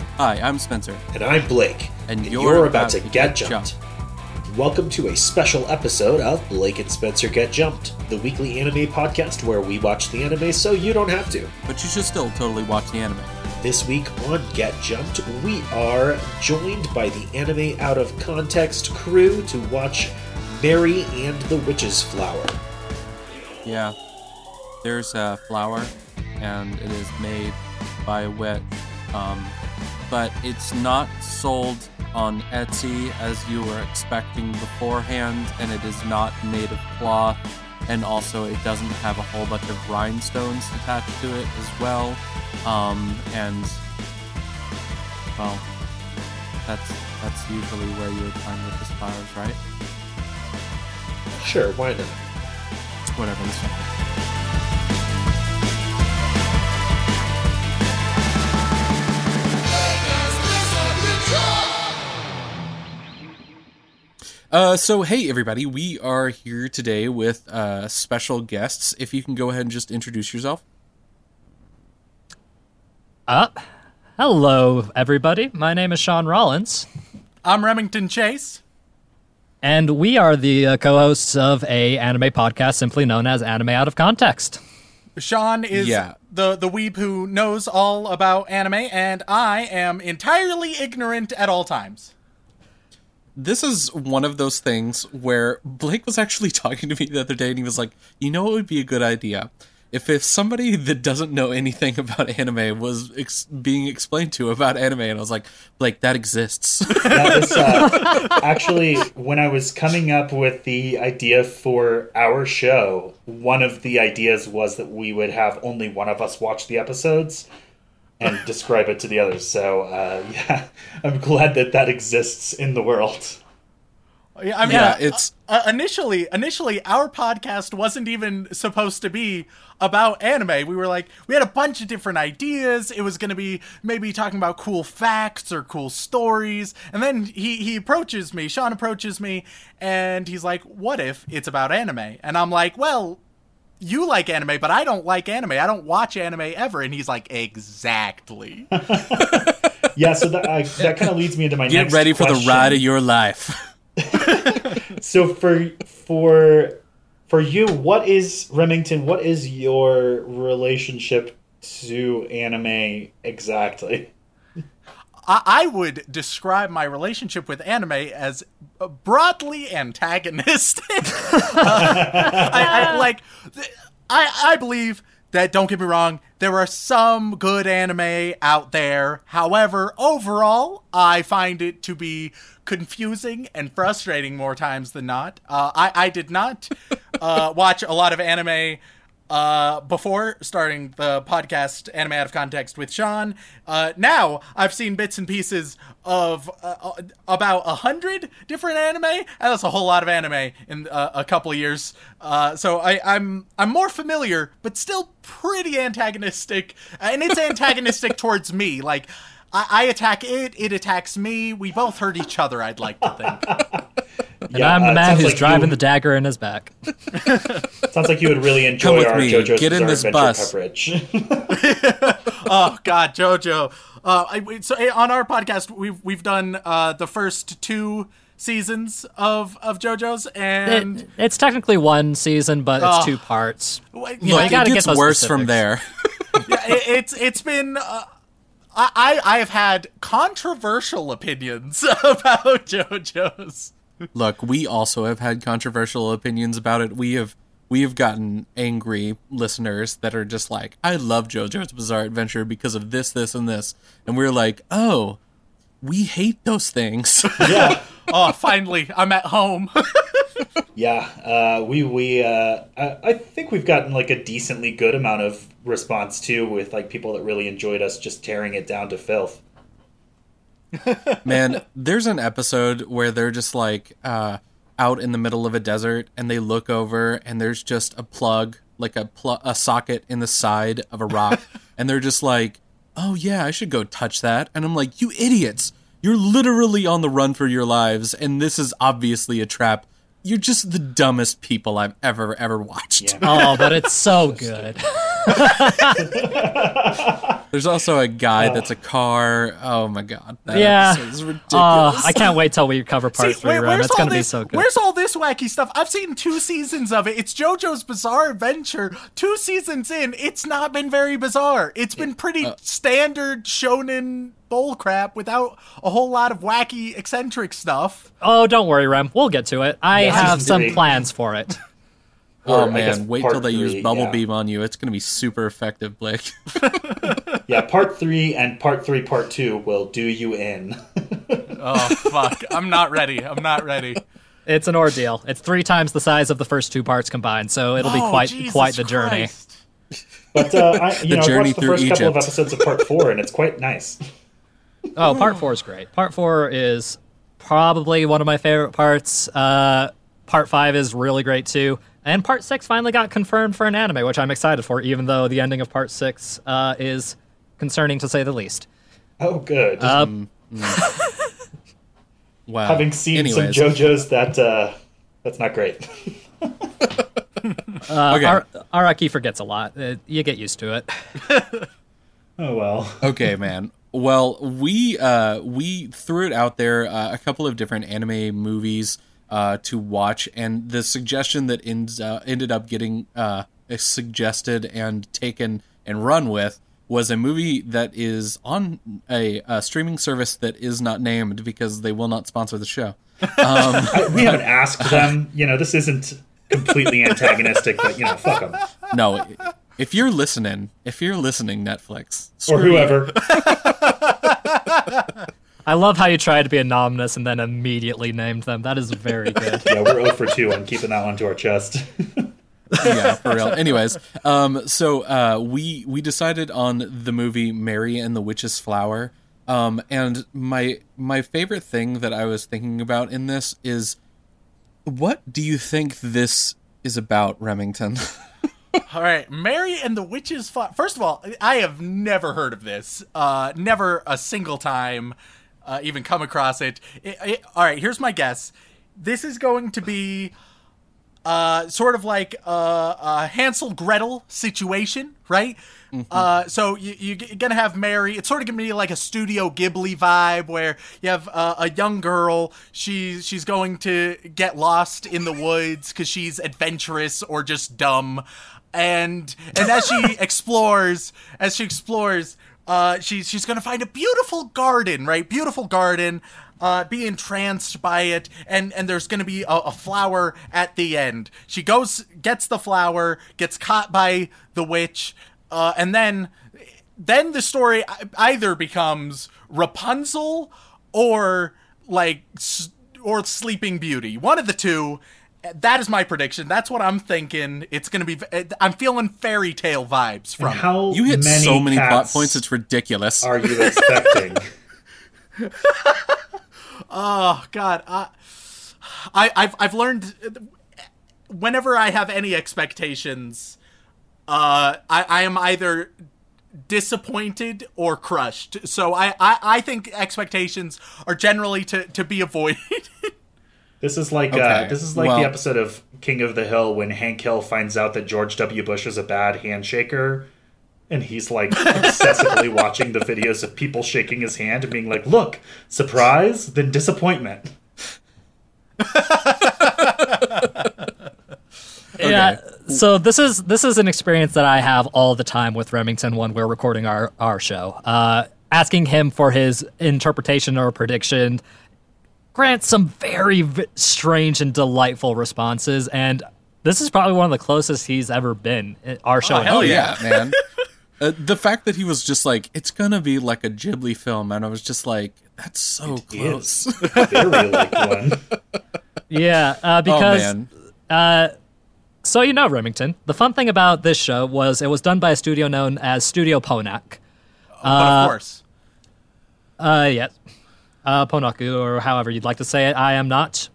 Hi, I'm Spencer. And I'm Blake. And, and you're, you're, about, about, to get, jumped. Welcome to a special episode of Blake and Spencer Get Jumped, the weekly anime podcast where we watch the anime so you don't have to. But you should still totally watch the anime. This week on Get Jumped, we are joined by the Anime Out of Context crew to watch Mary and the Witch's Flower. Yeah. There's a flower, and it is made by a witch. Um, but it's not sold on Etsy as you were expecting beforehand, and it is not made of cloth, and also it doesn't have a whole bunch of rhinestones attached to it as well. Um, and well, that's that's usually where you would find with the flowers, right? Sure, why not? Whatever. Uh, so hey everybody, we are here today with uh, special guests. If you can go ahead and just introduce yourself. Uh, hello everybody. My name is Sean Rollins. I'm Remington Chase. And we are the uh, co-hosts of a anime podcast simply known as Anime Out of Context. Sean is Yeah. the the weeb who knows all about anime, and I am entirely ignorant at all times. This is one of those things where Blake was actually talking to me the other day, and he was like, "You know, what would be a good idea if if somebody that doesn't know anything about anime was ex- being explained to about anime." And I was like, "Blake, that exists." Uh, actually when I was coming up with the idea for our show. One of the ideas was that we would have only one of us watch the episodes and describe it to the others. So uh, yeah, I'm glad that that exists in the world. Yeah, I mean, Yeah, uh, it's- uh, initially initially our podcast wasn't even supposed to be about anime. We were like we had a bunch of different ideas. It was going to be maybe talking about cool facts or cool stories. And then he he approaches me, Sean approaches me and he's like, "What if it's about anime?" And I'm like, "Well, you like anime, but I don't like anime. I don't watch anime ever." And he's like, "Exactly." Yeah, so that uh, that kind of leads me into my next question. Get next ready for the ride of your life. So for for for you, what is Remington? What is your relationship to anime exactly? I, I would describe my relationship with anime as broadly antagonistic. Uh, I, I like, I I believe that. Don't get me wrong. There are some good anime out there. However, overall, I find it to be confusing and frustrating more times than not. Uh, I I did not uh, watch a lot of anime uh, before starting the podcast Anime Out of Context with Sean. Uh, now I've seen bits and pieces of uh, uh, about a hundred different anime. And that's a whole lot of anime in uh, a couple of years. So I, I'm I'm more familiar, but still pretty antagonistic. And it's antagonistic towards me. Like I, I attack it, it attacks me. We both hurt each other. I'd like to think. And I'm the uh, man who's like driving you, the dagger in his back. Sounds like you would really enjoy with our me. JoJo's Get in Bizarre this Adventure bus. coverage. oh God, JoJo. Uh, I, so eh, on our podcast, we've we've done uh, the first two seasons of of JoJo's, and It, it's technically one season, but it's Oh. two parts. Wait, You know, Look, you it gotta gets get those worse from there. yeah, it, it's it's been. Uh, I I have had controversial opinions about JoJo's. Look, we also have had controversial opinions about it. We have we have gotten angry listeners that are just like, "I love JoJo's Bizarre Adventure because of this, this, and this," and we're like, "Oh, we hate those things." yeah, Oh, finally, I'm at home. Yeah. Uh, we we uh, I, I think we've gotten like a decently good amount of response too, with like people that really enjoyed us just tearing it down to filth. Man, there's an episode where they're just like uh, out in the middle of a desert, and they look over, and there's just a plug, like a pl- a socket in the side of a rock, and they're just like, "Oh yeah, I should go touch that," and I'm like, "You idiots! You're literally on the run for your lives, and this is obviously a trap." You're just the dumbest people I've ever ever watched. Yeah. Oh, but it's so good. There's also a guy that's a car. Oh my god, that yeah. episode is ridiculous. Uh, I can't wait till we cover part See, three, where- Rem. where's It's all going to be this- so good. Where's all this wacky stuff? I've seen two seasons of it. It's JoJo's Bizarre Adventure. Two seasons in, it's not been very bizarre. It's been pretty uh, standard shonen bullcrap without a whole lot of wacky, eccentric stuff. Oh, don't worry, Rem. We'll get to it. I Yeah, have some three. plans for it. Oh Or, I man, wait till they three, use bubble yeah. beam on you. It's gonna be super effective, Blake. Yeah, part three and part three, part two will do you in. Oh, fuck. I'm not ready. I'm not ready. It's an ordeal. It's three times the size of the first two parts combined, so it'll be Oh, quite Jesus quite the journey. Christ. But uh, I, you The know, I watched the through first couple of episodes of part four, and it's quite nice. Oh, part four is great. Part four is probably one of my favorite parts. Uh, part five is really great too. And part six finally got confirmed for an anime, which I'm excited for, even though the ending of part six uh, is concerning to say the least. Oh, good. Um, Wow. Having seen Anyways, some JoJo's, that uh, that's not great. Uh, Okay. Ar- Araki forgets a lot. Uh, you get used to it. Oh well. okay, man. Well, we uh, we threw it out there uh, a couple of different anime movies uh, to watch, and the suggestion that ends uh, ended up getting uh, suggested and taken and run with was a movie that is on a, a streaming service that is not named because they will not sponsor the show. I, we haven't asked them. You know, this isn't completely antagonistic, but you know, fuck them No, if you're listening, if you're listening, Netflix or whoever. I love how you tried to be anonymous and then immediately named them. That is very good. Yeah, we're 0 for 2 on keeping that one to our chest. yeah, for real. Anyways, um, so uh, we we decided on the movie Mary and the Witch's Flower. Um, and my my favorite thing that I was thinking about in this is, what do you think this is about, Remington? All right, Mary and the Witch's Flower. First of all, I have never heard of this. Uh, never a single time uh, even come across it. It- it- All right, here's my guess. This is going to be uh, sort of like a, a Hansel Gretel situation, right? Uh, so you, you're gonna have Mary. It's sort of gonna be like a Studio Ghibli vibe, where you have uh, a young girl. She's she's going to get lost in the woods because she's adventurous or just dumb, and and as she explores, as she explores, uh, she's she's gonna find a beautiful garden, right? Beautiful garden uh, be entranced by it, and and there's gonna be a, a flower at the end. She goes, gets the flower, gets caught by the witch, uh, and then then the story either becomes Rapunzel or like or Sleeping Beauty, one of the two. That is my prediction. That's what I'm thinking. It's gonna be. I'm feeling fairy tale vibes from. And it. how You hit many so many plot points; it's ridiculous. are you expecting? Oh God, I, I I've I've learned whenever I have any expectations, uh, I I am either disappointed or crushed. So I I, I think expectations are generally to to be avoided. This is like uh, this is like well- the episode of King of the Hill when Hank Hill finds out that George W. Bush is a bad handshaker, and he's like obsessively watching the videos of people shaking his hand and being like, "Look, surprise, then disappointment." Yeah. So this is this is an experience that I have all the time with Remington when we're recording our our show. Uh, asking him for his interpretation or prediction grants some very v- strange and delightful responses, and this is probably one of the closest he's ever been. in Our show. hell Oh yeah. yeah, man. Uh, the fact that he was just like, it's gonna be like a Ghibli film, and I was just like, that's so close. Is very like one. Yeah, uh, oh because man, So you know, Remington. The fun thing about this show was it was done by a studio known as Studio Ponoc. but of course, Uh, yeah, uh, Ponaku, or however you'd like to say it. I am not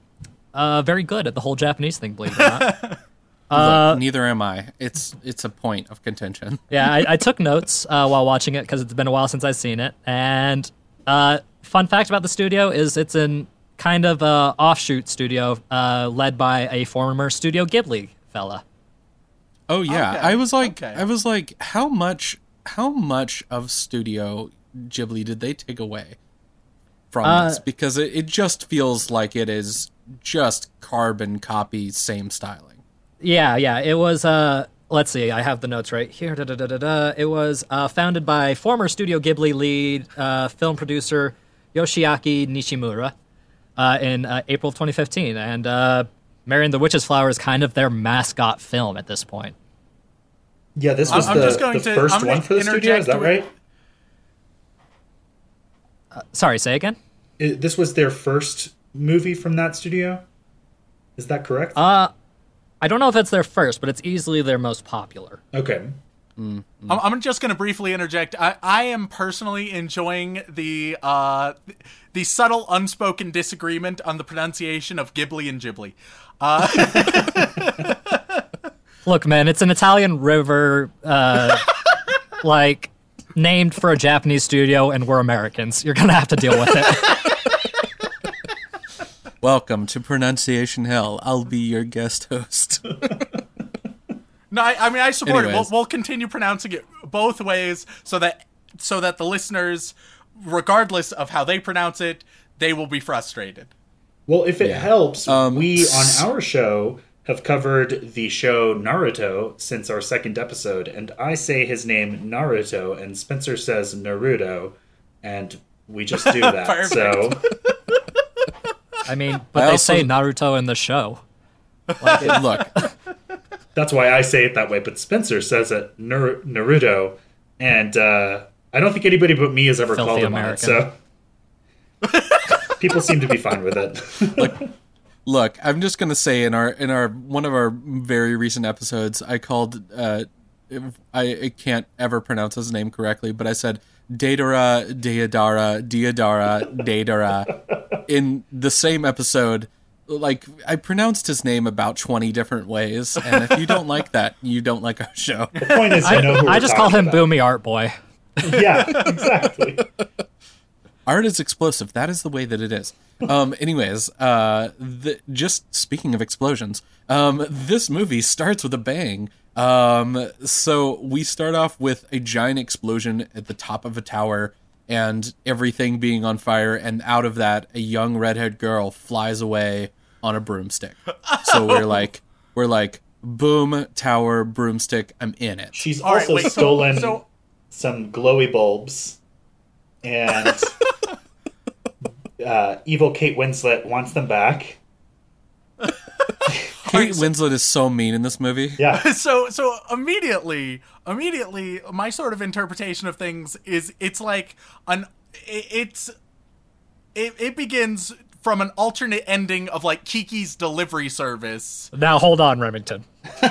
uh, very good at the whole Japanese thing, believe it or not. Look, neither am I. It's it's a point of contention. yeah, I, I took notes uh, while watching it because it's been a while since I've seen it. And uh, fun fact about the studio is it's an kind of uh, offshoot studio uh, led by a former Studio Ghibli fella. Oh yeah, Okay, I was like, okay. I was like, how much, how much of Studio Ghibli did they take away from Uh, this? Because it, it just feels like it is just carbon copy, same styling. Yeah, yeah. It was. Uh, let's see. I have the notes right here. Da, da, da, da, da. It was uh, founded by former Studio Ghibli lead uh, film producer Yoshiaki Nishimura uh, in uh, April 2015, and uh, Mary and the Witch's Flower is kind of their mascot film at this point. Yeah, this was I'm the, just going the to- 1st I'm one for the studio. Is interject that with- right? Sorry, say again. I- this was their first movie from that studio. Is that correct? Uh, I don't know if it's their first, but it's easily their most popular. okay. I'm, I'm just going to briefly interject. I, I am personally enjoying the uh, the subtle, unspoken disagreement on the pronunciation of Ghibli and Ghibli. Look, man, it's an Italian river, uh, like named for a Japanese studio, and we're Americans. You're gonna have to deal with it. Welcome to Pronunciation Hell. I'll be your guest host. No, I, I mean I support it. We'll, we'll continue pronouncing it both ways so that so that the listeners, regardless of how they pronounce it, they will be frustrated. Well, if it helps, Um, we on our show have covered the show Naruto since our second episode, and I say his name Naruto, and Spencer says Naruto, and we just do that. So I mean, but I they also- say Naruto in the show. like Look, that's why I say it that way. But Spencer says it Nar- Naruto, and uh, I don't think anybody but me has ever Filthy called him on it. So people seem to be fine with it. look. I'm just gonna say in our in our one of our very recent episodes, I called. Uh, I, I can't ever pronounce his name correctly, but I said Daedara, Deodara, Deodara, Daedara in the same episode. Like I pronounced his name about twenty different ways, and if you don't like that, you don't like our show. The point is, you know who I just call him about. Boomy Art Boy. Yeah, exactly. art is explosive. That is the way that it is. Um, anyways, uh, the, just speaking of explosions, um, this movie starts with a bang. Um, so we start off with a giant explosion at the top of a tower and everything being on fire, and out of that, a young redhead girl flies away on a broomstick. So we're like, we're like, boom, tower, broomstick. I'm in it. She's All right, also wait, so- stolen so- some glowy bulbs, and uh, evil Kate Winslet wants them back. Kate Winslet is so mean in this movie. Yeah, so so immediately immediately my sort of interpretation of things is it's like an it's it, it begins from an alternate ending of like Kiki's delivery service. Now hold on, Remington.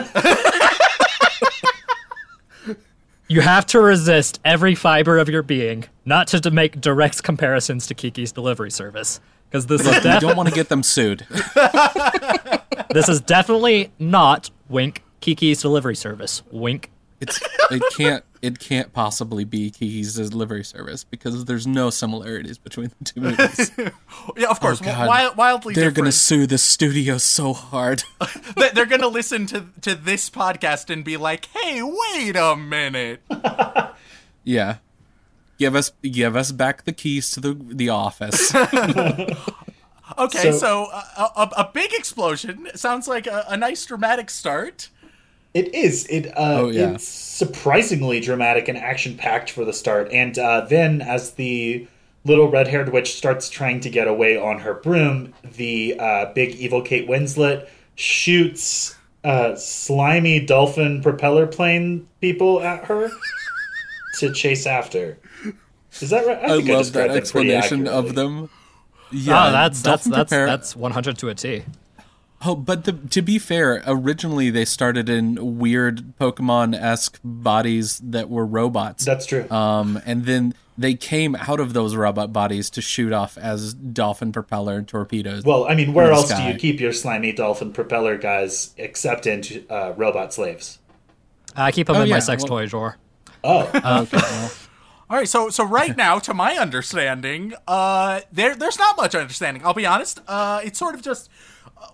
you have to resist every fiber of your being, not to, to make direct comparisons to Kiki's delivery service, because this is def- don't want to get them sued. this is definitely not wink Kiki's delivery service. Wink. It's it can't it can't possibly be Kiki's delivery service because there's no similarities between the two movies. Yeah, of course, Oh, God. wild, wildly They're gonna sue the studio so hard. They- They're gonna listen to to this podcast and be like, "Hey, wait a minute." yeah. Give us give us back the keys to the the office. Okay, So- so, uh, a, a big explosion sounds like a, a nice dramatic start. It is. It uh, Oh, yeah. it's surprisingly dramatic and action packed for the start, and uh, then as the little red haired witch starts trying to get away on her broom, the uh, big evil Kate Winslet shoots uh, slimy dolphin propeller plane people at her to chase after. Is that right? I think love described that explanation of them. Yeah, oh, that's that's that's Prepare- that's 100 to a T. Oh, but the, to be fair, originally they started in weird Pokemon esque bodies that were robots. That's true. Um, and then they came out of those robot bodies to shoot off as dolphin propeller torpedoes. Well, I mean, where in the else do you keep your slimy dolphin propeller guys except in uh, robot slaves? I keep them Oh, in my sex well- toy drawer. Oh, okay, well, All right, so so right now, to my understanding, uh, there there's not much understanding. I'll be honest. Uh, it's sort of just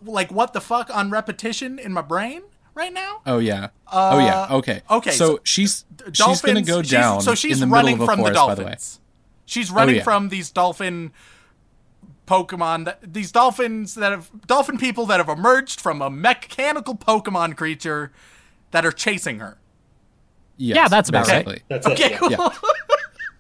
like what the fuck on repetition in my brain. right now. Oh yeah. oh yeah. Okay. Uh, okay, So, so she's she's Dolphins. gonna go she's- down. so she's in the running middle of a from forest, the by the way. dolphins. She's running yeah. from these dolphin Pokemon. That, these dolphins that have dolphin people that have emerged from a mechanical Pokemon creature that are chasing her. Yes, Yeah, that's about right. basically. That's Okay, it. cool. Yeah.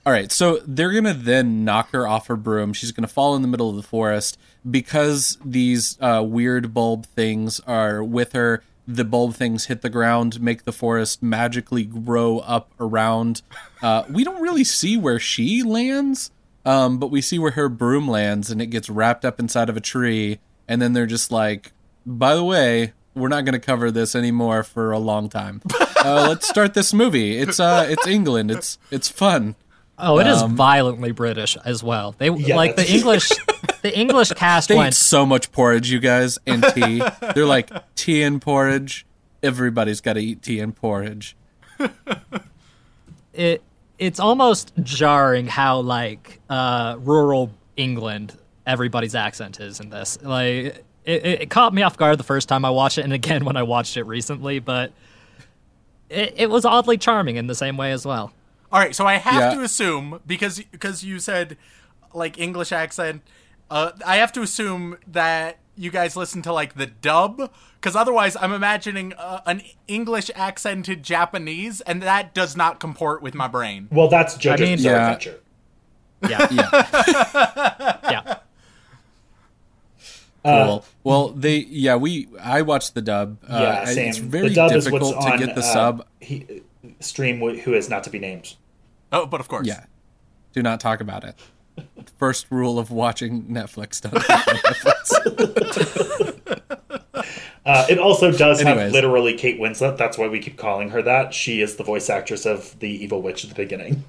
All right, so they're gonna then knock her off her broom. She's gonna fall in the middle of the forest because these uh, weird bulb things are with her. The bulb things hit the ground, make the forest magically grow up around. Uh, we don't really see where she lands, um, but we see where her broom lands, and it gets wrapped up inside of a tree. And then they're just like, "By the way, we're not gonna cover this anymore for a long time. Uh, let's start this movie. It's uh, it's England. It's it's fun." Oh, it is Um, violently British as well. They Yeah, like the English. the English cast They eat so much porridge, you guys, and tea. They're like tea and porridge. Everybody's got to eat tea and porridge. It it's almost jarring how like uh, rural England everybody's accent is in this. Like it, it, it caught me off guard the first time I watched it, and again when I watched it recently. But it, it was oddly charming in the same way as well. All right, so I have Yeah. to assume because because you said like English accent, uh, I have to assume that you guys listen to like the dub because otherwise I'm imagining uh, an English accented Japanese and that does not comport with my brain. Well, that's JoJo's mean- Yeah. Adventure. Yeah, Yeah, yeah. cool. well, they yeah we I watched the dub. Uh, Yeah, I- same. It's very the dub is difficult what's to on get the uh, sub. He, stream who is not to be named. Oh, but of course, Yeah, do not talk about it. First rule of watching Netflix: don't Netflix. Uh, it also does have literally Kate Winslet. That's why we keep calling her that. She is the voice actress of the evil witch at the beginning.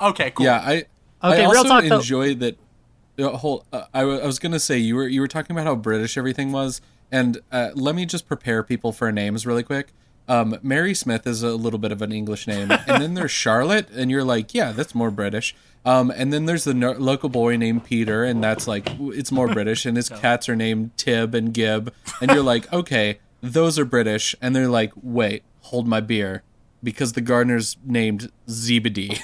Okay, cool. Yeah, I I Okay, real also talk, though. enjoy that. Uh, whole, uh, I, was gonna say you were you were talking about how British everything was, and uh, let me just prepare people for names really quick. Um, Mary Smith is a little bit of an English name, and then there's Charlotte, and you're like, yeah, that's more British. Um, and then there's the no- local boy named Peter, and that's like it's more British, and his cats are named Tib and Gib, and you're like, okay, those are British, and they're like, wait, hold my beer, because the gardener's named Zebedee.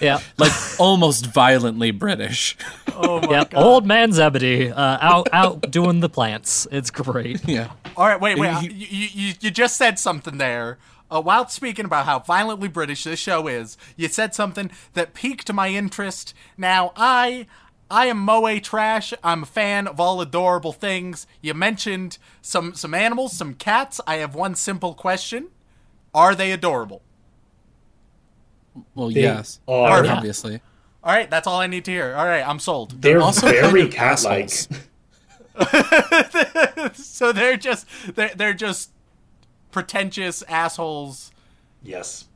Yeah. like almost violently British. Oh my Yep. god. Old man Zebedee uh, out out doing the plants. It's great. yeah. All right, wait, wait. And you, you, you, you just said something there. Uh, while speaking about how violently British this show is, you said something that piqued my interest. Now, I I am Moe Trash. I'm a fan of all adorable things. You mentioned some some animals, some cats. I have one simple question: Are they adorable? Well, They yes. are- Yeah. Obviously. All right, that's all I need to hear. All right, I'm sold. They're also very kind cat-like. So they're just they're, they're just pretentious assholes Yes.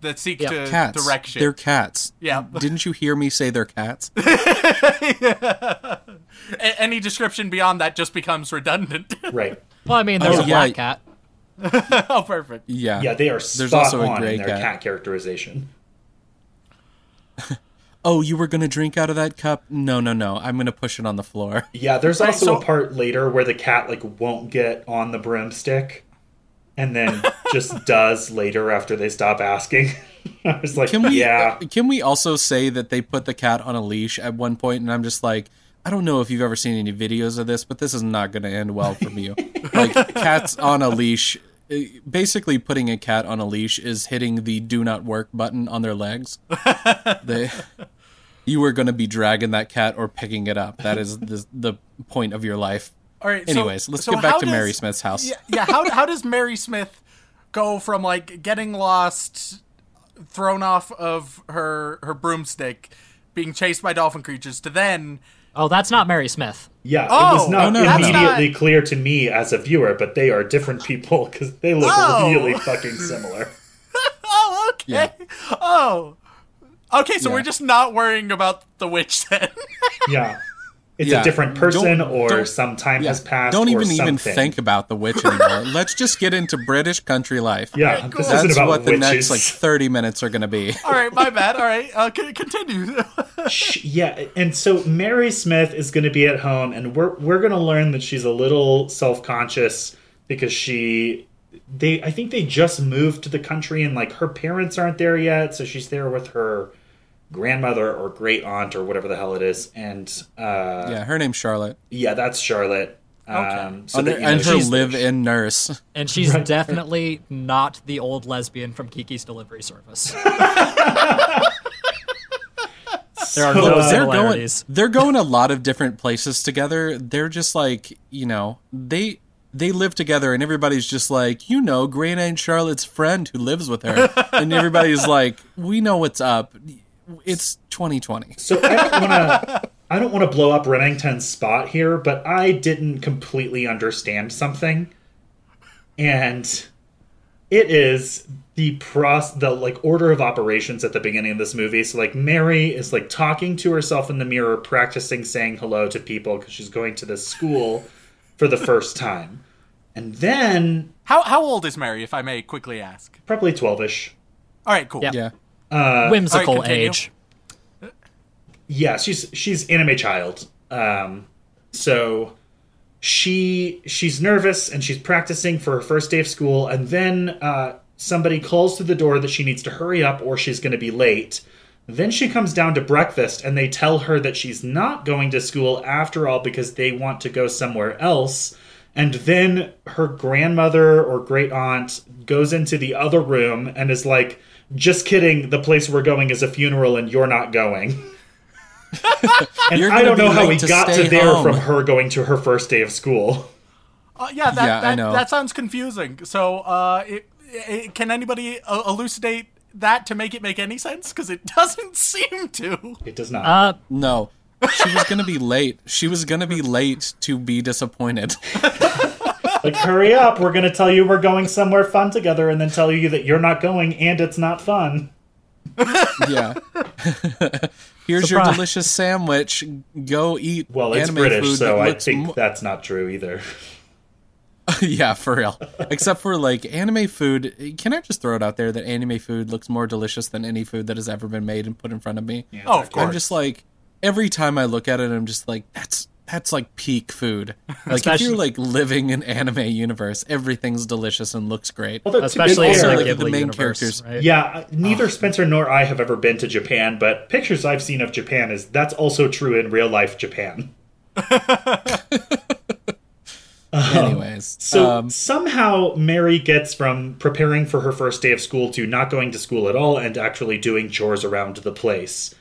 that seek Yeah. to Cats. direction. They're cats. Yeah. Didn't you hear me say they're cats? A- any description beyond that just becomes redundant. Right. Well, I mean, there's Oh, a yeah. black cat. oh, perfect. Yeah. Yeah, they are There's spot also a on gray in their cat. cat characterization. Oh, you were gonna drink out of that cup? No, no, no. I'm gonna push it on the floor. Yeah, there's also so- a part later where the cat like won't get on the broomstick, and then just does later after they stop asking. I was like, Can we? yeah, Can we also say that they put the cat on a leash at one point, and I'm just like, I don't know if you've ever seen any videos of this, but this is not going to end well for you. like cats on a leash. Eh, Basically, putting a cat on a leash is hitting the "Do not work" button on their legs. they, you were going to be dragging that cat or picking it up. That is the the point of your life. All right. so- Anyways, let's so get back to does- Mary Smith's house. Yeah, yeah. How how does Mary Smith go from like getting lost, thrown off of her her broomstick, being chased by dolphin creatures, to then Oh, that's not Mary Smith. Yeah. it Oh, was not oh, no, immediately not- clear to me as a viewer, but they are different people because they look Oh. really fucking similar. oh okay Yeah. oh okay so Yeah. we're just not worrying about the witch then. Yeah, it's Yeah. a different person Don't- or don't- some time Yeah, has passed. Don't or even even think about the witch anymore. Let's just get into British country life. Yeah, cool. this That's isn't about what the witches. next like 30 minutes are going to be. All right, my bad. All right, uh, continue. Yeah, and so Mary Smith is going to be at home, and we're we're going to learn that she's a little self conscious because she they I think they just moved to the country, and like her parents aren't there yet, so she's there with her grandmother or great aunt or whatever the hell it is, and uh, Yeah, her name's Charlotte. yeah, that's Charlotte. Um, so and that, you know, and her live-in nurse. And she's Right. definitely not the old lesbian from Kiki's Delivery Service. there are So, no uh, they're going similarities. they're going a lot of different places together. They're just like, you know, they they live together and everybody's just like, you know, Great and Charlotte's friend who lives with her. and everybody's like, we know what's up. It's 2020. So I don't want to. I don't want to blow up Remington's spot here, but I didn't completely understand something, and it is the pros the like order of operations at the beginning of this movie. So like Mary is like talking to herself in the mirror, practicing saying hello to people because she's going to this school for the first time, and then how how old is Mary, if I may quickly ask? probably twelve ish. All right, cool. Yep. Yeah. Whimsical All right, continue. age. yeah she's she's anime child um so she she's nervous and she's practicing for her first day of school and then uh somebody calls to the door that she needs to hurry up or she's going to be late then she comes down to breakfast and they tell her that she's not going to school after all because they want to go somewhere else and then her grandmother or great aunt goes into the other room and is like just kidding the place we're going is a funeral and you're not going and You're I don't know how we to got to stay there home. from her going to her first day of school. Uh, yeah, that, Yeah, I that, know. that sounds confusing. So, uh, it, it, can anybody uh, elucidate that to make it make any sense? Because it doesn't seem to. It does not. Uh, No. She was going to be late. She was going to be late to be disappointed. like, hurry up! We're gonna tell you we're going somewhere fun together, and then tell you that you're not going and it's not fun. Yeah. Here's your delicious sandwich. Go eat Well, it's anime British, food so I think mo- that's not true either. yeah, for real. Except for like anime food. Can I just throw it out there that anime food looks more delicious than any food that has ever been made and put in front of me? Oh, of course. I'm just like every time I look at it, I'm just like that's that's like peak food. Like if you're like living in anime universe, everything's delicious and looks great. Although, especially also, the like, the main universe, characters- right? Yeah, uh, neither Spencer nor I have ever been to Japan, but pictures I've seen of Japan is that's also true in real life Japan. Anyways, So um, somehow Mary gets from preparing for her first day of school to not going to school at all and actually doing chores around the place.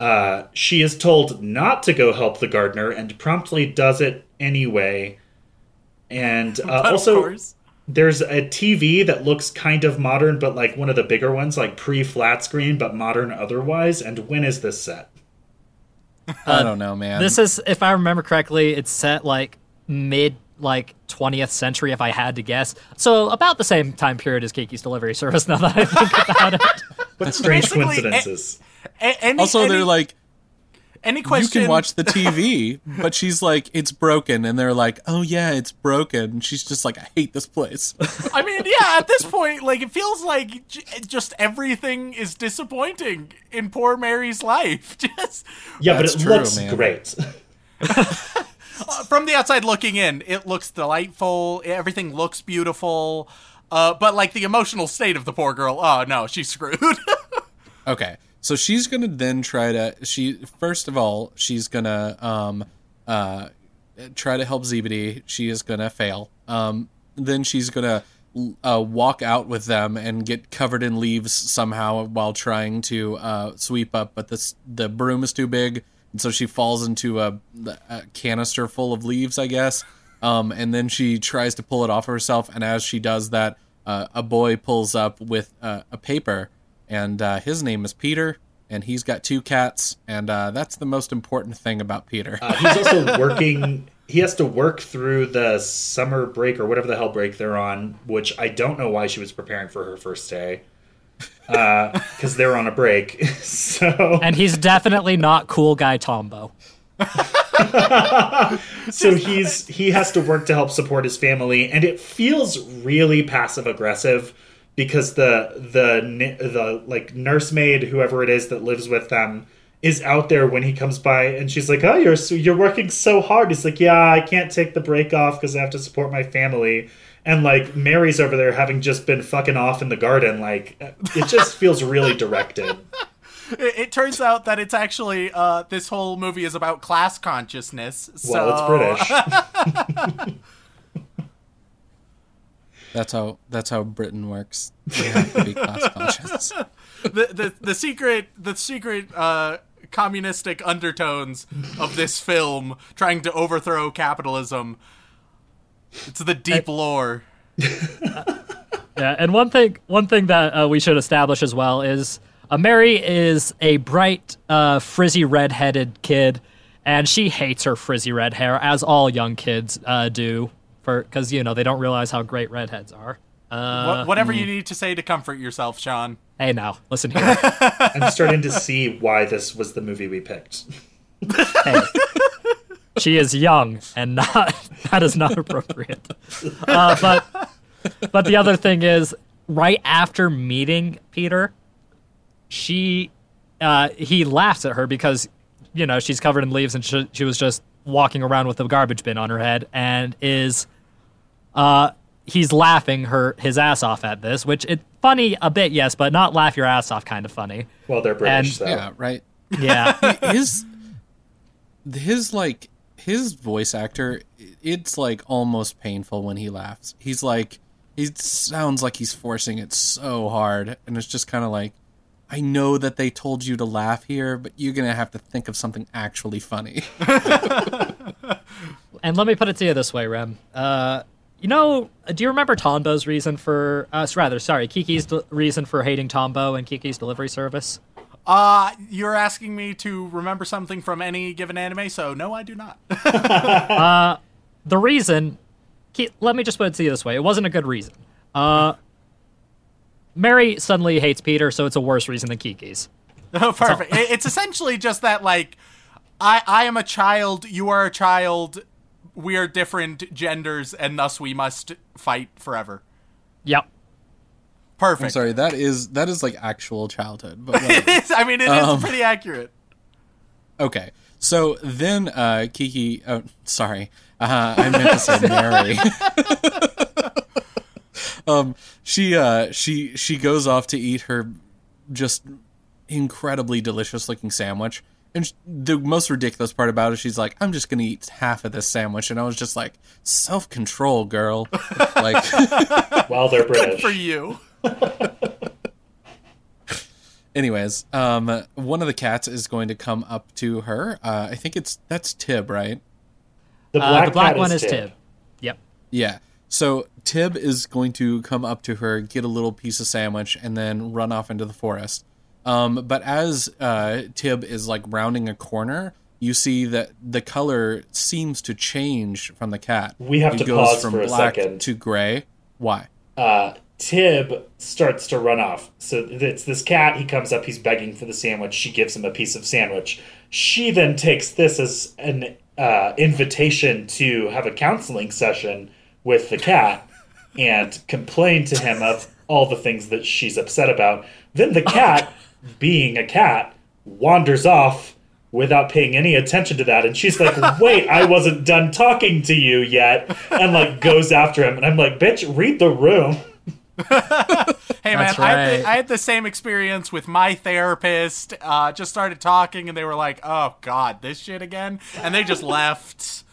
Uh, she is told not to go help the gardener and promptly does it anyway. And uh, also, there's a TV that looks kind of modern, but like one of the bigger ones, like pre flat screen, but modern otherwise. And when is this set? I don't know, man. This is, if I remember correctly, it's set like mid like 20th century, if I had to guess. So about the same time period as Kiki's Delivery Service. Now that I think about it, What strange Basically, coincidences. A- any, also, any, they're like, any question? you can watch the TV, but she's like, it's broken, and they're like, oh yeah, it's broken. And she's just like, I hate this place. I mean, yeah, at this point, like, it feels like j- just everything is disappointing in poor Mary's life. Just Yeah, but it true, looks man. great. uh, from the outside looking in, it looks delightful. Everything looks beautiful. Uh, but like the emotional state of the poor girl, oh no, she's screwed. Okay. So she's gonna then try to she first of all, she's gonna um uh try to help Zebedee. She is gonna fail. Um then she's gonna uh, walk out with them and get covered in leaves somehow while trying to uh, sweep up, but this the broom is too big, and so she falls into a, a canister full of leaves, I guess. Um, and then she tries to pull it off herself, and as she does that, uh, a boy pulls up with uh, a paper, and uh, his name is Peter, and he's got two cats, and uh, that's the most important thing about Peter. Uh, he's also working. He has to work through the summer break or whatever the hell break they're on, which I don't know why she was preparing for her first day. Because they're on a break. so and he's definitely not cool guy Tombo. so he's he has to work to help support his family, and it feels really passive aggressive because the the the like nursemaid, whoever it is that lives with them, is out there when he comes by, and she's like, "Oh, you're so, you're working so hard." He's like, "Yeah, I can't take the break off because I have to support my family." And like Mary's over there having just been fucking off in the garden, like it just feels really directed. It, it turns out that it's actually uh, this whole movie is about class consciousness. So, Well, it's British. That's how that's how Britain works. You have to be class conscious. the, the the secret the secret uh, communistic undertones of this film trying to overthrow capitalism. It's the deep lore. Yeah, and one thing one thing that uh, we should establish as well is uh, Mary is a bright, uh, frizzy red-headed kid, and she hates her frizzy red hair, as all young kids uh, do, for because you know they don't realize how great redheads are. Uh, Wha- whatever you need to say to comfort yourself, Sean. hey, now listen here. I'm starting to see why this was the movie we picked. hey, she is young, and not that is not appropriate. Uh, but but the other thing is, right after meeting Peter, she uh, he laughs at her because you know she's covered in leaves and she, she was just walking around with a garbage bin on her head and is uh he's laughing her his ass off at this which it funny a bit yes but not laugh your ass off kind of funny Well, they're British, And- so Yeah, right. yeah His his like his voice actor, it's like almost painful when he laughs. He's like he sounds like he's forcing it so hard, and it's just kind of like. I know that they told you to laugh here, but you're gonna have to think of something actually funny. And let me put it to you this way, Rem. Uh, you know, do you remember Tombo's reason for, uh, rather, sorry, Kiki's de- reason for hating Tombo and Kiki's delivery service? Uh, you're asking me to remember something from any given anime, so no, I do not. The reason, let me just put it to you this way: it wasn't a good reason. Uh, Mary suddenly hates Peter, so it's a worse reason than Kiki's. Oh, perfect. It's essentially just that, like, I I am a child, you are a child, we are different genders, and thus we must fight forever. Yep. Perfect. I'm sorry, that is that is like actual childhood. But It whatever. is. I mean, it is pretty accurate. okay, so then uh, Kiki, oh, sorry, uh, I meant to say Mary. um, she uh, she she goes off to eat her just incredibly delicious looking sandwich. And the most ridiculous part about it, she's like, "I'm just gonna eat half of this sandwich," and I was just like, "Self control, girl." like, while they're British. For you. anyways, um, one of the cats is going to come up to her. Uh, I think it's that's Tib, right? The Uh, black, the black cat one is is Tib. Tib. Yep. Yeah. So Tib is going to come up to her, get a little piece of sandwich, and then run off into the forest. Um, but as uh, Tib is like rounding a corner, you see that the color seems to change from the cat. We have it to goes pause from for a black second. to gray. Why? uh, Tib starts to run off. So it's this cat. He comes up. He's begging for the sandwich. She gives him a piece of sandwich. She then takes this as an uh, invitation to have a counseling session with the cat and complain to him of all the things that she's upset about. Then the cat, being a cat, wanders off without paying any attention to that and she's like wait i wasn't done talking to you yet and like goes after him and i'm like bitch read the room Hey man, That's I, had the. I had the same experience with my therapist. Uh, just started talking, and they were like, "Oh God, this shit again," and they just left.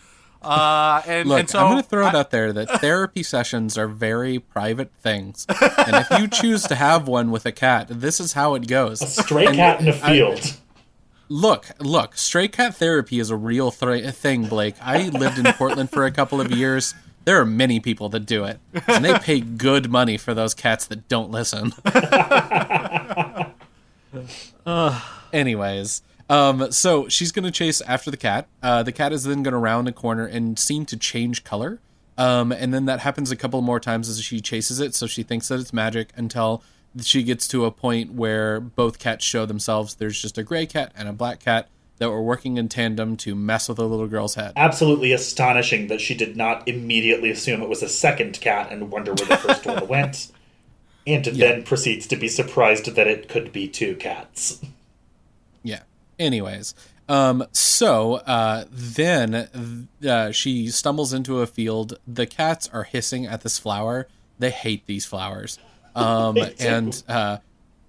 Uh, and, Look, and so I'm going to throw I- it out there that therapy sessions are very private things, and if you choose to have one with a cat, this is how it goes. a stray cat in a field Look, look, stray cat therapy is a real th- thing, Blake. I lived in Portland for a couple of years. There are many people that do it, and they pay good money for those cats that don't listen. Anyways, um, so she's gonna chase after the cat. Uh, the cat is then gonna round a corner and seem to change color. Um, and then that happens a couple more times as she chases it, so she thinks that it's magic until she gets to a point where both cats show themselves. There's just a gray cat and a black cat. that were working in tandem to mess with the little girl's head. Absolutely astonishing that she did not immediately assume it was a second cat and wonder where the first one went, and then proceeds to be surprised that it could be two cats. Anyways, um, so uh, then uh, she stumbles into a field. The cats are hissing at this flower. They hate these flowers. Um, and uh,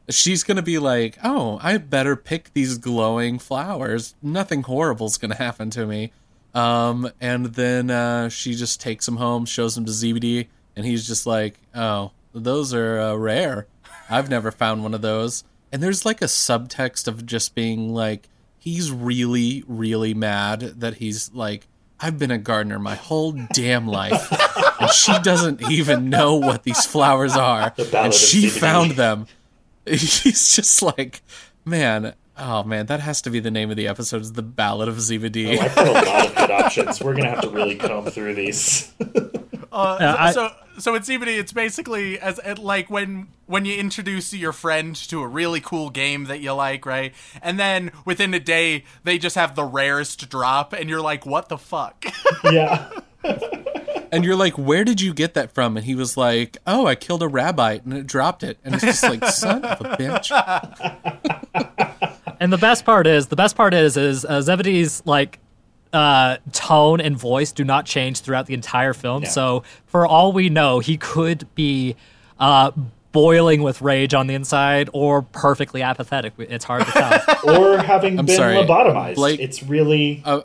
she's gonna be like, "Oh, I better pick these glowing flowers. Nothing horrible's gonna happen to me." Um, and then uh, she just takes him home, shows him to Zebedee, and he's just like, "Oh, those are uh, rare. I've never found one of those." And there's like a subtext of just being like, he's really, really mad that he's like, I've been a gardener my whole damn life, and she doesn't even know what these flowers are, The and she found them. He's just like, man, oh man, that has to be the name of the episode. Is the Ballad of Zebedee? I've got a lot of good options. We're gonna have to really comb through these. Uh, Yeah, I- so so it's even it's basically as it, like when when you introduce your friend to a really cool game that you like, right? And then within a day they just have the rarest drop, and you're like, what the fuck? yeah. and you're like, where did you get that from? And he was like, oh, I killed a rabbit and it dropped it, and it's just like, son of a bitch. And the best part is, the best part is, is uh, Zebedee's like uh, tone and voice do not change throughout the entire film. Yeah. So for all we know, he could be uh, boiling with rage on the inside or perfectly apathetic. It's hard to tell. Or having I'm been sorry, lobotomized. Blake- It's really Uh,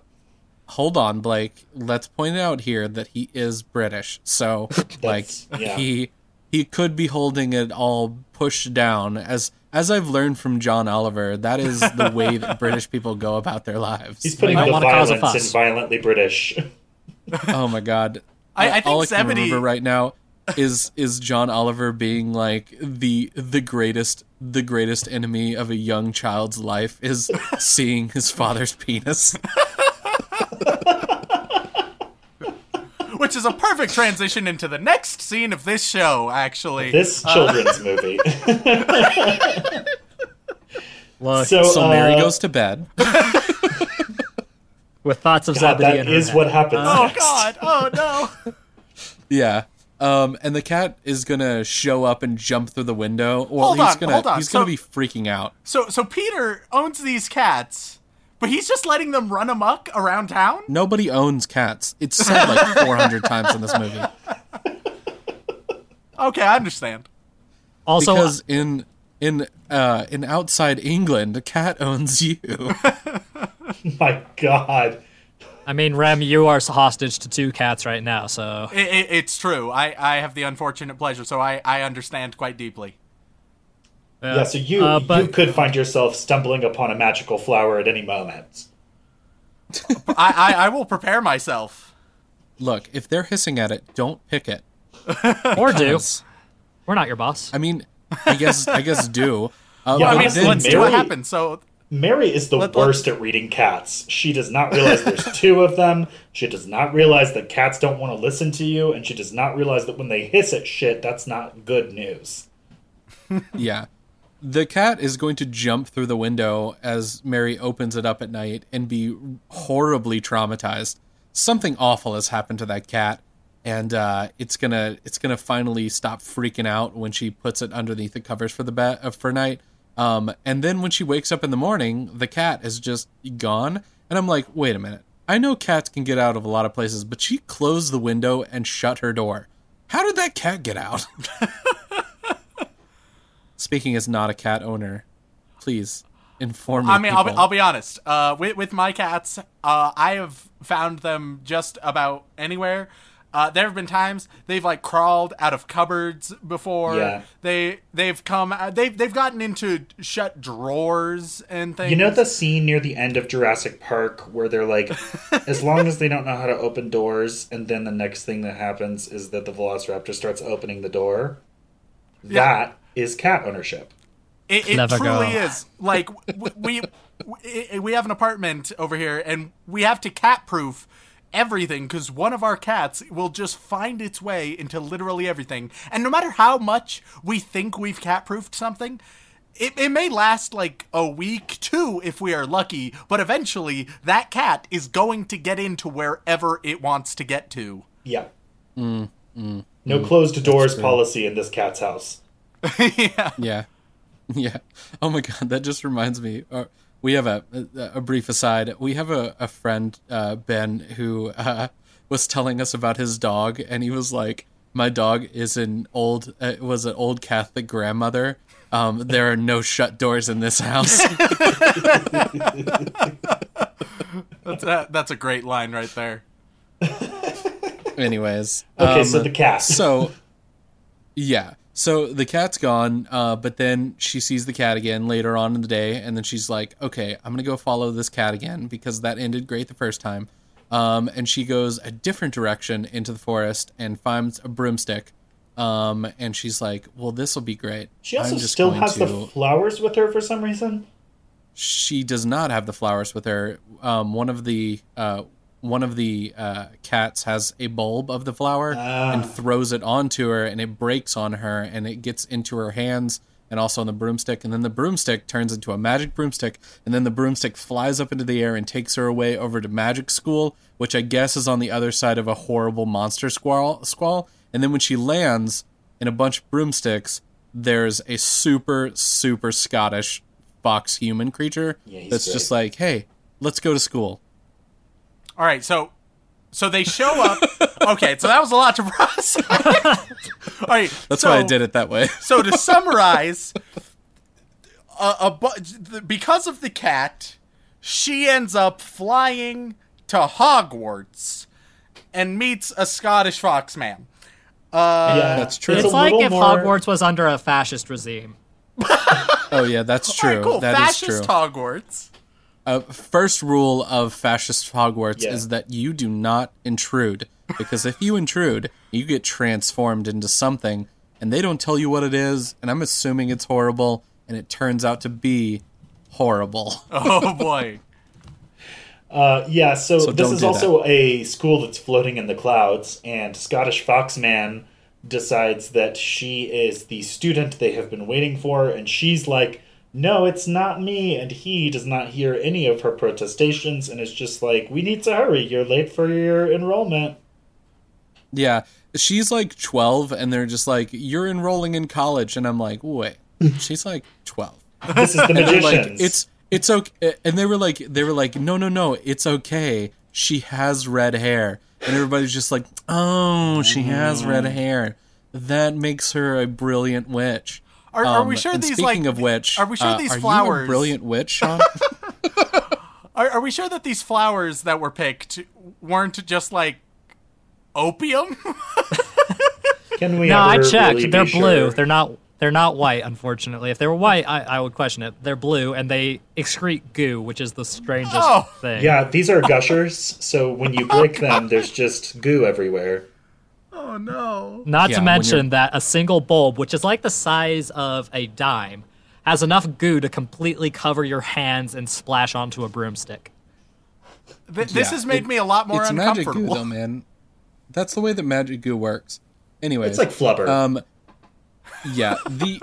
hold on, Blake. Let's point out here that he is British. So, like, yeah. he he could be holding it all pushed down. As as I've learned from John Oliver, that is the way that British people go about their lives. he's putting might the wanna cause a violence in violently British. oh my god. I- I think all I can Zebedee- remember right now is is John Oliver being like the the greatest the greatest enemy of a young child's life is seeing his father's penis. Which is a perfect transition into the next scene of this show, actually. This children's movie. Look, So, So Mary uh, goes to bed. with thoughts of God, Zebedee that in is what happens. oh next. God! Oh no! Yeah. Um, and the cat is gonna show up and jump through the window. Well, Hold he's on, gonna hold on. he's gonna So- be freaking out. So so Peter owns these cats, but he's just letting them run amok around town. Nobody owns cats. It's said like 400 times in this movie. Okay, I understand. Also, Because in in uh in outside England, a cat owns you. My God. I mean, Rem, you are hostage to two cats right now, so It, it, it's true. I, I have the unfortunate pleasure, so I, I understand quite deeply. Yeah, so you Uh, but- you could find yourself stumbling upon a magical flower at any moment. I, I, I will prepare myself. Look, if they're hissing at it, don't pick it. or do. We're not your boss. I mean, I guess I guess do. Uh, Yeah, I mean, then- let's see what Mary- happens. So Mary is the Let- worst at reading cats. She does not realize there's two of them. She does not realize that cats don't want to listen to you, and she does not realize that when they hiss at shit, that's not good news. Yeah. The cat is going to jump through the window as Mary opens it up at night and be horribly traumatized. Something awful has happened to that cat, and uh, it's gonna it's gonna finally stop freaking out when she puts it underneath the covers for the bed uh, for night. Um, and then when she wakes up in the morning, the cat is just gone, and I'm like, wait a minute. I know cats can get out of a lot of places, but she closed the window and shut her door. How did that cat get out? Speaking as not a cat owner, please inform me. I mean, I'll be, I'll be honest. Uh, with, with my cats, uh, I have found them just about anywhere. Uh, there have been times they've like crawled out of cupboards before. Yeah. They they've come uh, they've they've gotten into shut drawers and things. You know the scene near the end of Jurassic Park where they're like, as long as they don't know how to open doors, and then the next thing that happens is that the Velociraptor starts opening the door? That is cat ownership. It, it Never truly go. is. Like we we we have an apartment over here, and we have to cat proof everything because one of our cats will just find its way into literally everything. And no matter how much we think we've cat proofed something, it, it may last like a week, two, if we are lucky, but eventually that cat is going to get into wherever it wants to get to. Yeah. Mm, no closed doors policy in this cat's house. yeah. Yeah, yeah. Oh my god, that just reminds me. Uh, we have a, a a brief aside. We have a a friend uh, Ben who uh, was telling us about his dog, and he was like, "My dog is an old uh, was an old Catholic grandmother. Um, there are no shut doors in this house." That's a, that's a great line right there. Anyways, Okay, um, so the cat. so yeah so the cat's gone uh, but then she sees the cat again later on in the day and then she's like okay i'm gonna go follow this cat again because that ended great the first time um, and she goes a different direction into the forest and finds a broomstick um, and she's like well this will be great she also still has to- the flowers with her for some reason. she does not have the flowers with her. Um, one of the uh, one of the uh, cats has a bulb of the flower Ah. and throws it onto her, and it breaks on her, and it gets into her hands and also on the broomstick. And then the broomstick turns into a magic broomstick, and then the broomstick flies up into the air and takes her away over to magic school, which I guess is on the other side of a horrible monster squall. Squall. And then when she lands in a bunch of broomsticks, there's a super super Scottish fox human creature Yeah, that's great. just like, hey, let's go to school. All right, so so they show up. okay, so that was a lot to process. All right, That's so, why I did it that way. So to summarize, a, a bu- because of the cat, she ends up flying to Hogwarts and meets a Scottish foxman. Uh, yeah, that's true. a It's like if more- Hogwarts was under a fascist regime. oh yeah, that's All true. right, cool. That is Fascist true. Hogwarts. Uh, first rule of fascist Hogwarts Yeah. is that you do not intrude because if you intrude, you get transformed into something, and they don't tell you what it is. And I'm assuming it's horrible, and it turns out to be horrible. Oh boy. Uh, yeah, so, So this is do also a school that's floating in the clouds, and Scottish Foxman decides that she is the student they have been waiting for, and she's like, no, it's not me, and he does not hear any of her protestations, and is just like, we need to hurry, you're late for your enrollment. Yeah, she's like 12, and they're just like, "You're enrolling in college," and I'm like, "Wait, she's like 12." This is the And they're magicians. like, "It's it's okay," and they were like, "They were like, no, no, no, it's okay. She has red hair," and everybody's just like, "Oh, she has red Mm. hair. That makes her a brilliant witch." Are, are we Um, sure and these speaking like of which, Are we sure uh, these are You a flowers? brilliant witch, Sean? Are, are we sure that these flowers that were picked weren't just like opium? Can we No, I checked. really They're blue. sure? They're not. They're not white. Unfortunately, if they were white, I, I would question it. They're blue, and they excrete goo, which is the strangest Oh. thing. Yeah, these are gushers, so when you break them, there's just goo everywhere. Oh no. Not Yeah, to mention that a single bulb, which is like the size of a dime, has enough goo to completely cover your hands and splash onto a broomstick. Th- this Yeah, has made it- me a lot more it's magic goo, though, man. That's the way that magic goo works. Anyway, It's like flubber. Um, yeah the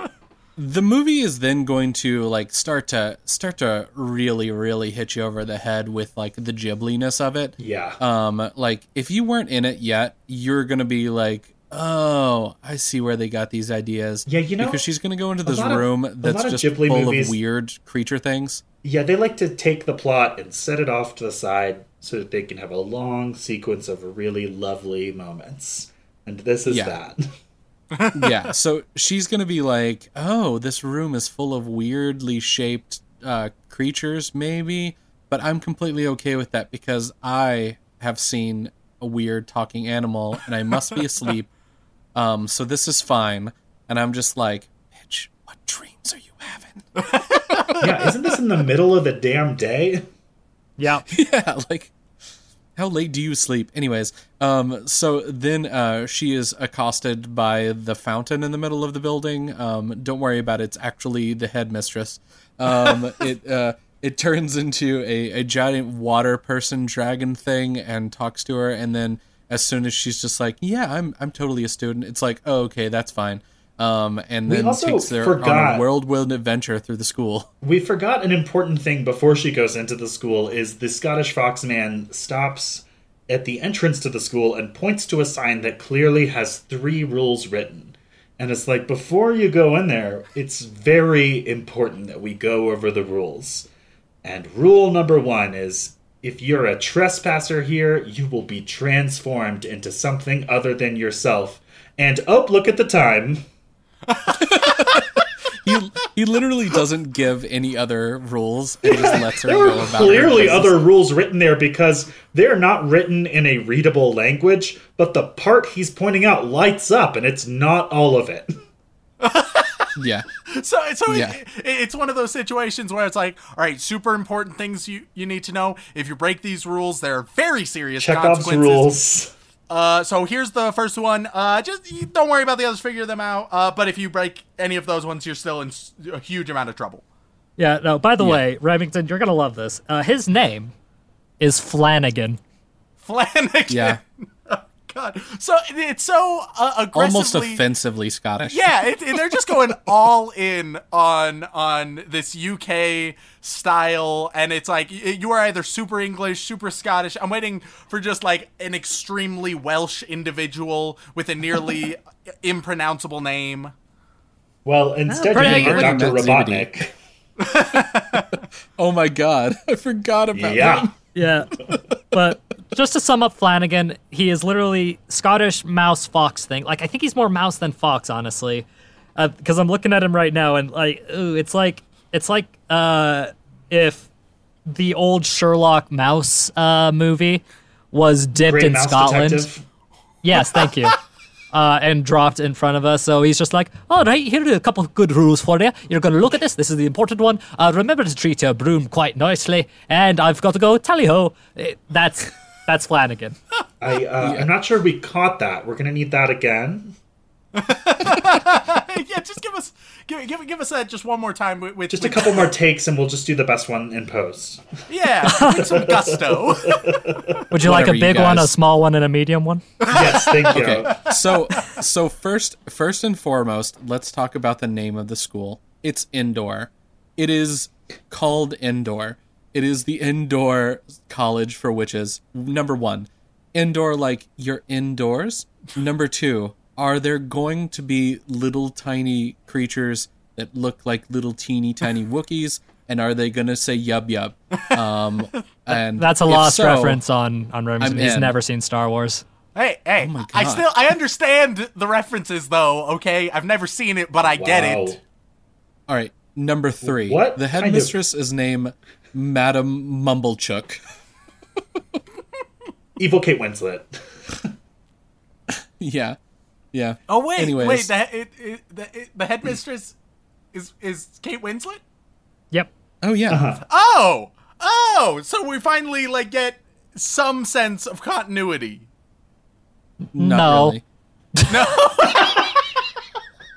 the movie is then going to like start to start to really really hit you over the head with like the Ghibliness of it. yeah. Um, like if you weren't in it yet, you're gonna be like, oh, I see where they got these ideas. Yeah, you know, because she's gonna go into this lot of- room that's just Ghibli full movies- of weird creature things. Yeah, they like to take the plot and set it off to the side so that they can have a long sequence of really lovely moments. And this is Yeah. that. yeah, so she's gonna be like, "Oh, this room is full of weirdly shaped uh, creatures, maybe," but I'm completely okay with that because I have seen a weird talking animal and I must be asleep. Um, so this is fine, and I'm just like, "Bitch, what dreams are you having?" yeah, isn't this in the middle of the damn day? Yeah. yeah, like how late do you sleep? Anyways, um, so then uh, she is accosted by the fountain in the middle of the building. Um, don't worry about it; it's actually the headmistress. Um, it uh, it turns into a, a giant water person dragon thing and talks to her, and then as soon as she's just like, "Yeah, I'm I'm totally a student," it's like, "Oh, okay, that's fine." Um, and then takes their on forgot- a whirlwind adventure through the school. We forgot an important thing before she goes into the school is the Scottish Foxman stops at the entrance to the school and points to a sign that clearly has three rules written. And it's like before you go in there, it's very important that we go over the rules. And rule number 1 is if you're a trespasser here, you will be transformed into something other than yourself. And oh, look at the time. He he literally doesn't give any other rules and just lets her There go are about. clearly business. other rules written there because they're not written in a readable language, but the part he's pointing out lights up and it's not all of it. Yeah, So, so it- Yeah. it, it's one of those situations where it's like, all right, super important things you, you need to know. If you break these rules, there are very serious Chekhov's consequences. rules. Uh, so here's the first one. Uh, just don't worry about the others, figure them out. Uh, but if you break any of those ones, you're still in a huge amount of trouble. Yeah, no, by the way, Remington, you're going to love this. Uh, his name is Flanagan. Flanagan. yeah, God. So it's so uh, aggressively. almost offensively Scottish. Yeah, it, it- they're just going all in on on this UK style, and it's like you are either super English, super Scottish. I'm waiting for just like an extremely Welsh individual with a nearly impronounceable name. Well, instead you pretty get good. Dr. Zebedee. Robotnik. Oh my god, I forgot about Yeah. that. Yeah. but just to sum up Flanagan, he is literally Scottish mouse fox thing. Like I think he's more mouse than fox, honestly. Because I'm looking at him right now, and like, ooh, it's like it's like uh, if the old Sherlock Mouse uh, movie was dipped Great in mouse Scotland. detective. Yes, thank you. Uh, and dropped in front of us. So he's just like, all right, here are a couple of good rules for you. You're going to look at this. This is the important one. Uh, remember to treat your broom quite nicely. And I've got to go tally ho. Eh, That's that's Flanagan. I, uh, I'm not sure we caught that. We're going to need that again. yeah, just give us give give, give us that just one more time with, with Just a with- couple more takes and we'll just do the best one in post. Yeah, with some gusto. Would you like a Whatever, you big one, a small one, and a medium one? Yes, thank you. Okay, so so first first and foremost, let's talk about the name of the school. It's Endor. It is called Endor. It is the Endor college for witches. Number one, Endor like you're indoors. Number two, are there going to be little tiny creatures that look like little teeny tiny Wookiees? And are they gonna say yub yub? Um, and That's a lost so- reference on on Remington. I'm He's in. never seen Star Wars. hey, hey, my I still I understand the references though. Okay, I've never seen it, but I get it. All right, number three. What The kind of- headmistress is named Madam Mumblechook. Evil Kate Winslet. Yeah, yeah. Oh wait, Anyways, wait, the, it, it, the, it, the headmistress is is Kate Winslet. Yep. oh yeah. Uh-huh. Oh, oh, so we finally like get some sense of continuity. Not No. really.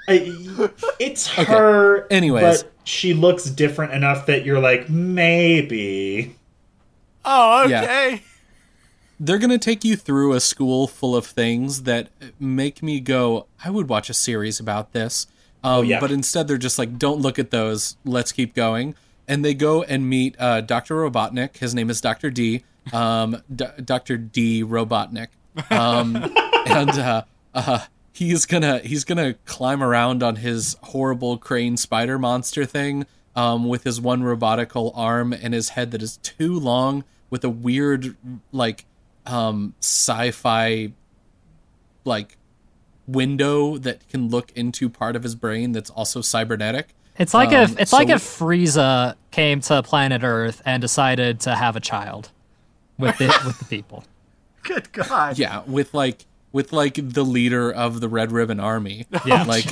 I, it's her. Anyways. but she looks different enough that you're like maybe. Oh, Yeah. okay. They're gonna take you through a school full of things that make me go, I would watch a series about this. Um, yeah. But instead, they're just like, don't look at those. Let's keep going. And they go and meet uh, Dr. Robotnik. His name is Dr. Dee. Um, D- Dr. Dee. Robotnik. Um, and uh, uh, he's gonna he's gonna climb around on his horrible crane spider monster thing um, with his one robotical arm and his head that is too long with a weird like um, sci-fi like window that can look into part of his brain that's also cybernetic. It's like Um, if it's like so- if Frieza came to planet Earth and decided to have a child with the with the people. Good God. Yeah, with like with like the leader of the Red Ribbon Army. Yeah. like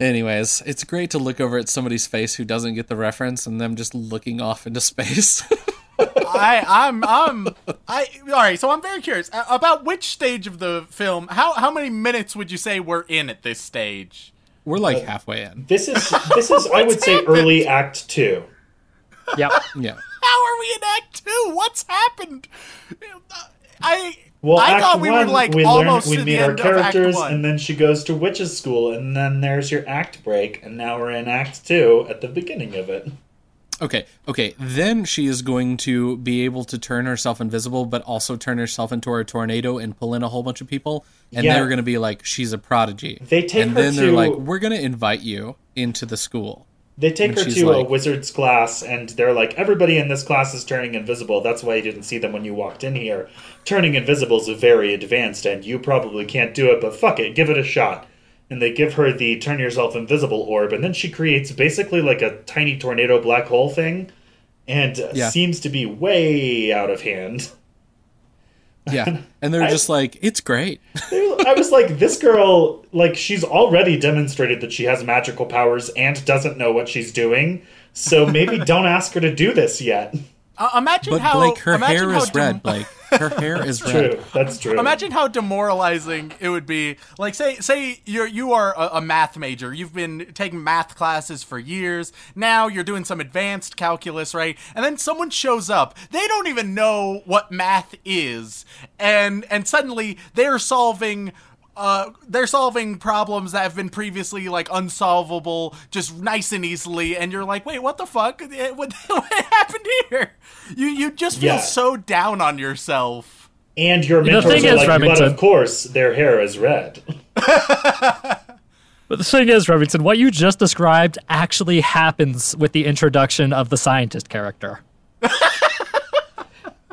Anyways, it's great to look over at somebody's face who doesn't get the reference and them just looking off into space. I, I'm, I'm, I. All right. So I'm very curious uh, about which stage of the film. How how many minutes would you say we're in at this stage? We're like halfway in. This is this is I would say happened? early Act Two. Yep. Yeah. How are we in Act Two? What's happened? I Well, I thought we were, like, we almost learn we to meet the our end of Act characters, and then she goes to witches school, and then there's your act break, and now we're in Act two at the beginning of it. Okay, okay. Then she is going to be able to turn herself invisible, but also turn herself into a tornado and pull in a whole bunch of people. And Yeah. they're going to be like, she's a prodigy. They take and her then they're like, we're going to invite you into the school. They take And her to a wizard's class, and they're like, everybody in this class is turning invisible. That's why you didn't see them when you walked in here. Turning invisible is very advanced, and you probably can't do it, but fuck it, give it a shot. And they give her the turn yourself invisible orb, and then she creates basically like a tiny tornado black hole thing, and Yeah. seems to be way out of hand. Yeah. And they're I- just like, it's great. I was like, this girl, like, she's already demonstrated that she has magical powers and doesn't know what she's doing. So maybe don't ask her to do this yet. Uh, imagine But how Blake, her hair how is dem- red, Blake. Her hair is red. True, that's true. Imagine how demoralizing it would be. Like, say, say you're you are a, a math major. You've been taking math classes for years. Now you're doing some advanced calculus, right? And then someone shows up. They don't even know what math is, and and suddenly they're solving. Uh, they're solving problems that have been previously like unsolvable, just nice and easily, and you're like, "Wait, what the fuck? What, what happened here?" You you just feel Yeah. so down on yourself. and your The mentors thing are is, like, but of course, their hair is red. But the thing is, Remington, what you just described actually happens with the introduction of the scientist character.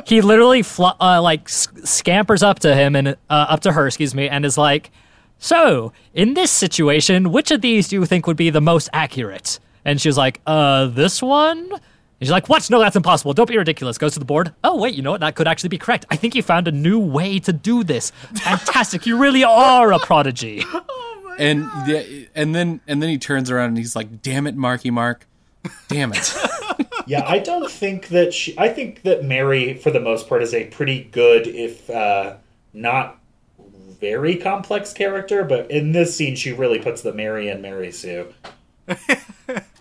he literally fl- uh, like scampers up to him and uh, up to her, excuse me, and is like, "So, in this situation, which of these do you think would be the most accurate?" And she was like, "Uh, this one." And she's like, "What? No, that's impossible. Don't be ridiculous." Goes to the board. Oh, wait, you know what? That could actually be correct. I think you found a new way to do this. Fantastic! you really are a prodigy. And the, and then and then he turns around and he's like, "Damn it, Marky Mark. Damn it." yeah, I don't think that she. I think that Mary, for the most part, is a pretty good, if uh, not very complex character. But in this scene, she really puts the Mary in Mary Sue.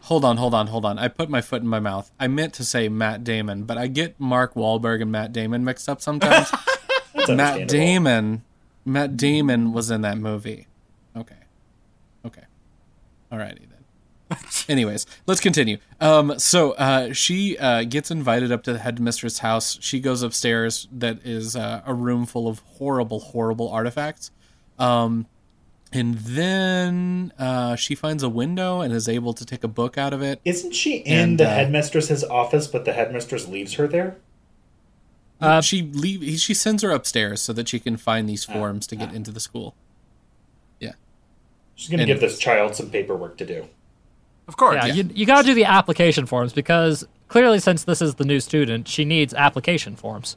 hold on, hold on, hold on. I put my foot in my mouth. I meant to say Matt Damon, but I get Mark Wahlberg and Matt Damon mixed up sometimes. Matt. Damon, Matt Damon was in that movie. Okay, okay, alrighty. Anyways, let's continue. Um, so uh, she uh, gets invited up to the headmistress' house. She goes upstairs. That is uh, a room full of horrible, horrible artifacts. Um, and then uh, she finds a window and is able to take a book out of it. Isn't she in And, the uh, headmistress's office, but the headmistress leaves her there? Uh, she leave. She sends her upstairs so that she can find these forms to get into the school. Yeah. She's going to give this child some paperwork to do. Of course, Yeah, you, you gotta do the application forms because clearly, since this is the new student, she needs application forms.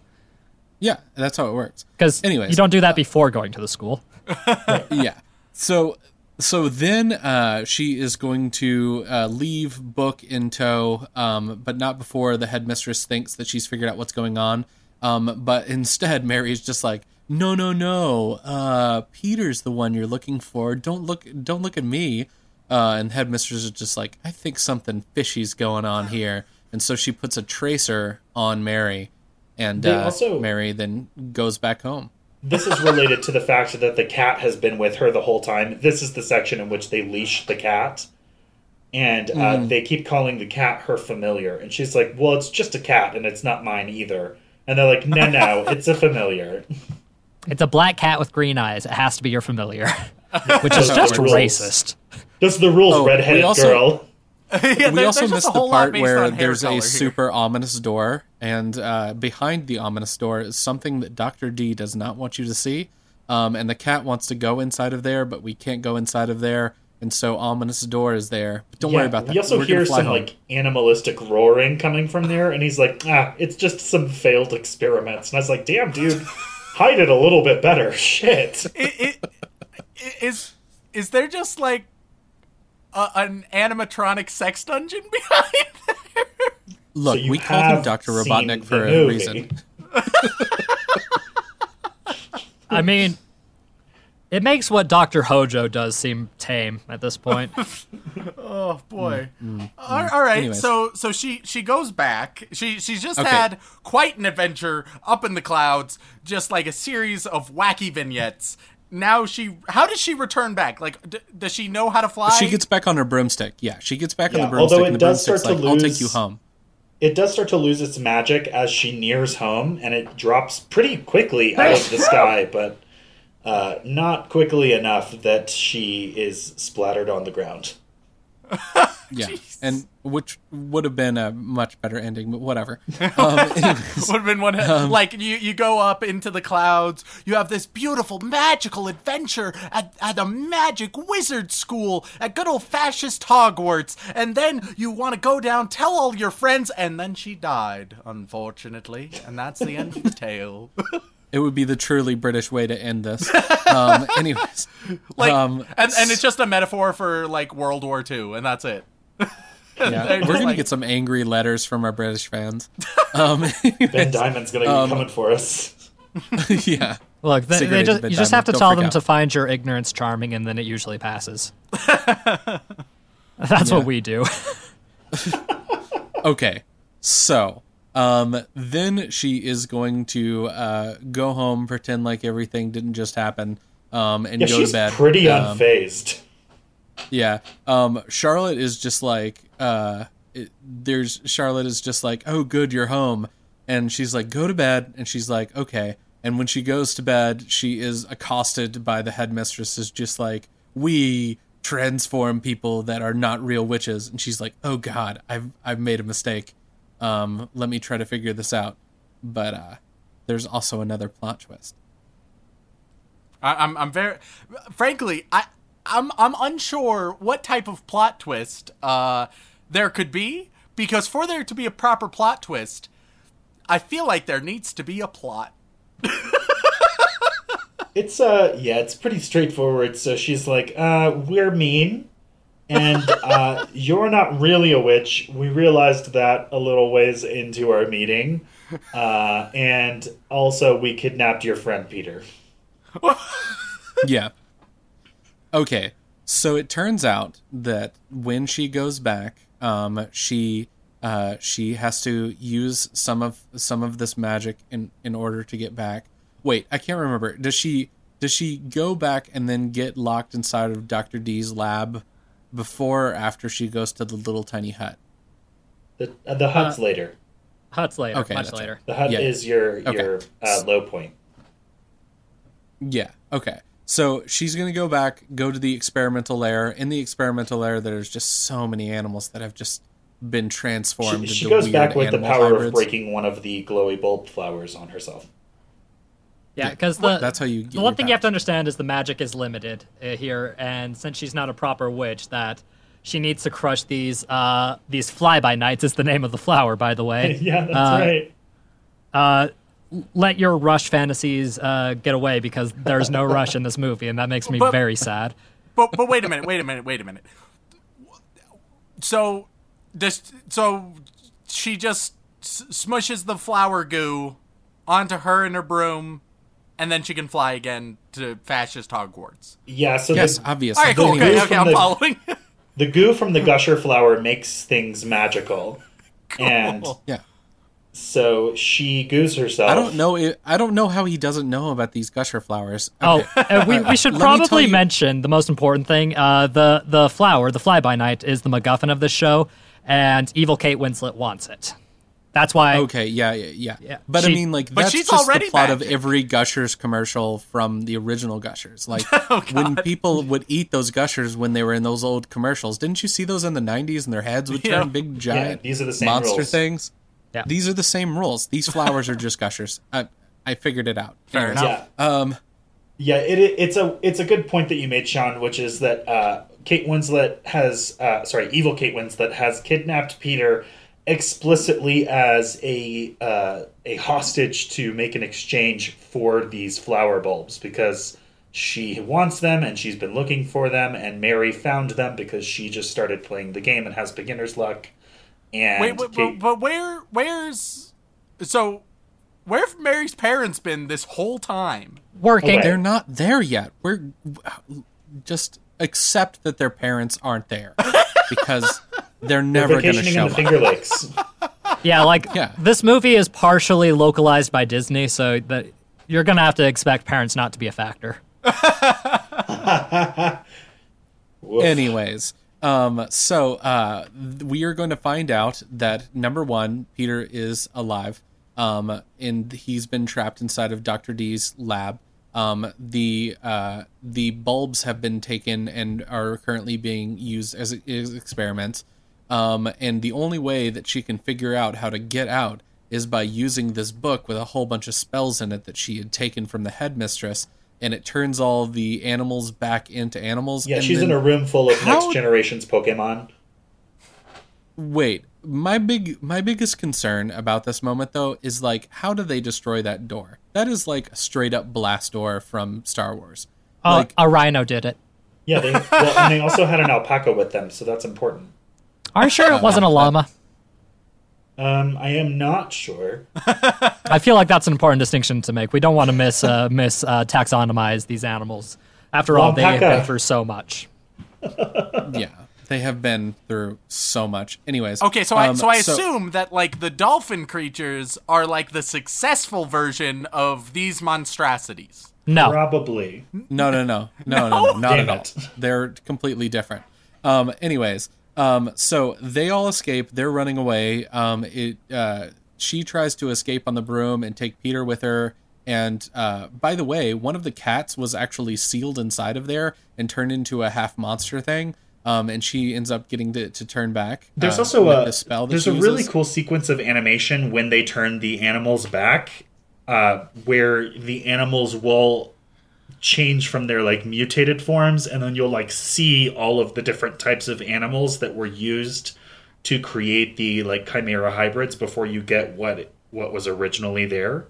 Yeah, that's how it works. Because anyway, you don't do that before going to the school. yeah. So so then uh, she is going to uh, leave book in tow, um, but not before the headmistress thinks that she's figured out what's going on. Um, but instead, Mary is just like, "No, no, no. Uh, Peter's the one you're looking for. Don't look. Don't look at me." Uh, and headmistress is just like, "I think something fishy's going on here." And so she puts a tracer on Mary, and uh, also- Mary then goes back home. This is related to the fact that the cat has been with her the whole time. This is the section in which they leash the cat. And uh, they keep calling the cat her familiar. And she's like, well, it's just a cat, and it's not mine either. And they're like, no, no, it's a familiar. It's a black cat with green eyes. It has to be your familiar, which is just are rules. racist. Those are the rules, Oh, we redheaded also- girl. Yeah, we also there's just missed the whole lot part where there's a here. super ominous door, and uh, behind the ominous door is something that Doctor Dee does not want you to see. Um, and the cat wants to go inside of there, but we can't go inside of there, and so ominous door is there. But don't worry about that. We also We're hear some home. like animalistic roaring coming from there, and he's like, "Ah, it's just some failed experiments." And I was like, "Damn, dude, hide it a little bit better." Shit. it, it, it- is is there just like a, an animatronic sex dungeon behind there? Look, So we called him Doctor Robotnik for a movie. reason. I mean, It makes what Doctor Hojo does seem tame at this point. Oh boy. Mm, mm, mm. All- all right. Anyways. So so she she goes back. She she's just Okay. had quite an adventure up in the clouds, just like a series of wacky vignettes. Now she how does she return back? Like d- does she know how to fly? She gets back on her broomstick. Yeah, she gets back on the broomstick, although and it the does broomstick's start like, to "I'll take lose- you home." It does start to lose its magic as she nears home, and it drops pretty quickly out of the sky, but uh, not quickly enough that she is splattered on the ground. Yeah, and which would have been a much better ending, but whatever. Um, anyways, would have been one Um, like you you go up into the clouds you have this beautiful magical adventure at, at a magic wizard school at good old fascist hogwarts and then you want to go down tell all your friends and then she died unfortunately and that's the end of the tale it would be the truly British way to end this. Um, anyways, like um, and, and it's just a metaphor for like world war ii and that's it yeah, we're gonna like- get some angry letters from our British fans. Um, Ben Diamond's gonna be Um, coming for us. yeah, Look, they, they just, you just have to don't tell them out. to find your ignorance charming, and then it usually passes. That's Yeah. what we do. Okay, so um, then she is going to uh, go home, pretend like everything didn't just happen, um, and Yeah, go to bed. pretty Um, unfazed. Yeah. Um, Charlotte is just like, uh, it, there's Charlotte is just like, oh, good, you're home, and she's like, go to bed, and she's like, okay. And when she goes to bed, she is accosted by the headmistress, is just like, we transform people that are not real witches, and she's like, oh God, I've I've made a mistake. Um, let me try to figure this out. But uh, there's also another plot twist. I, I'm I'm very frankly I I'm I'm unsure what type of plot twist uh there could be because for there to be a proper plot twist, I feel like there needs to be a plot. It's uh yeah, it's pretty straightforward. So she's like, uh, we're mean. And uh, you're not really a witch. We realized that a little ways into our meeting. Uh, and also, we kidnapped your friend Peter. yeah. Okay. So it turns out that when she goes back, um, she uh, she has to use some of some of this magic in in order to get back. Wait, I can't remember. Does she does she go back and then get locked inside of Doctor Dee's lab before or after she goes to the little tiny hut? The, uh, the hut's later. Huts later, Okay, much that's later. The hut Yeah. is your Okay. your uh, low point. Yeah. Okay. So she's gonna go back, go to the experimental lair. In the experimental lair, there's just so many animals that have just been transformed. She, she into goes weird back with the power hybrids. of breaking one of the glowy bulb flowers on herself. Yeah, because the That's how you. Get the one your thing you have to understand is the magic is limited uh, here, and since she's not a proper witch, that she needs to crush these uh these fly by nights is the name of the flower, by the way. yeah, that's Uh, right. Uh, let your rush fantasies uh, get away because there's no rush in this movie, and that makes me But- very sad. But but wait a minute, wait a minute, wait a minute. So does so she just smushes the flower goo onto her and her broom, and then she can fly again to fascist Hogwarts. Yeah, so Yes, the, obviously. All right, cool. Okay, okay, I'm the- following. the goo from the gusher flower makes things magical. And Yeah. so she goos herself. I don't know. It, I don't know how he doesn't know about these gusher flowers. Oh, Okay. uh, we, we should Let me probably mention the most important thing. Uh, the the flower, the fly by night, is the MacGuffin of this show, and evil Kate Winslet wants it. That's why. Okay, yeah, yeah, yeah. Yeah. But I mean, like, But that's she's just already the plot magic. of every Gushers commercial from the original Gushers. Like, Oh, when people would eat those Gushers when they were in those old commercials, didn't you see those in the '90s? And their heads would Yeah. turn big, giant these are the same monster rules. things. Yeah. These are the same rules. These flowers are just Gushers. I I figured it out. Fair Anyways, enough. Yeah, Um, yeah. It, it, it's a it's a good point that you made, Sean, which is that uh, Kate Winslet has uh, sorry, evil Kate Winslet has kidnapped Peter explicitly as a uh, a hostage to make an exchange for these flower bulbs because she wants them and she's been looking for them and Mary found them because she just started playing the game and has beginner's luck. And Wait, wait, Kate- but, but where where's so Where have Mary's parents been this whole time? Working. Okay. They're not there yet. We're just accept that their parents aren't there because they're never going to show in the up. Finger Lakes. Yeah, like Yeah. this movie is partially localized by Disney, so that you're gonna have to expect parents not to be a factor. Anyways, um, so uh, we are going to find out that number one, Peter is alive, um, and he's been trapped inside of Doctor Dee's lab. Um, the uh, the bulbs have been taken and are currently being used as, as experiments. Um, and the only way that she can figure out how to get out is by using this book with a whole bunch of spells in it that she had taken from the headmistress, and it turns all the animals back into animals. Yeah, and she's then- in a room full of How- next generation's Pokemon. Wait, my big my biggest concern about this moment though is like how do they destroy that door? That is like a straight up blast door from Star Wars. Uh, Like a rhino did it. Yeah, they well, and they also had an alpaca with them, so that's important. Are you sure it wasn't a llama? Um, I am not sure. I feel like that's an important distinction to make. We don't want to miss uh, miss uh, taxonomize these animals. After all, they have been through so much. yeah, they have been through so much. Anyways, Okay, so I um, so I assume that like the dolphin creatures are like the successful version of these monstrosities. No, Probably. No, no, no, no, no, no, not Damn at all. it. They're completely different. Um, anyways, um, so they all escape. They're running away. Um, it uh, she tries to escape on the broom and take Peter with her. And uh, by the way, one of the cats was actually sealed inside of there and turned into a half monster thing. Um, and she ends up getting to, to turn back. There's uh, also a the spell. There's a really cool sequence of animation when they turn the animals back, uh, where the animals will change from their like mutated forms, and then you'll like see all of the different types of animals that were used to create the like chimera hybrids before you get what what was originally there.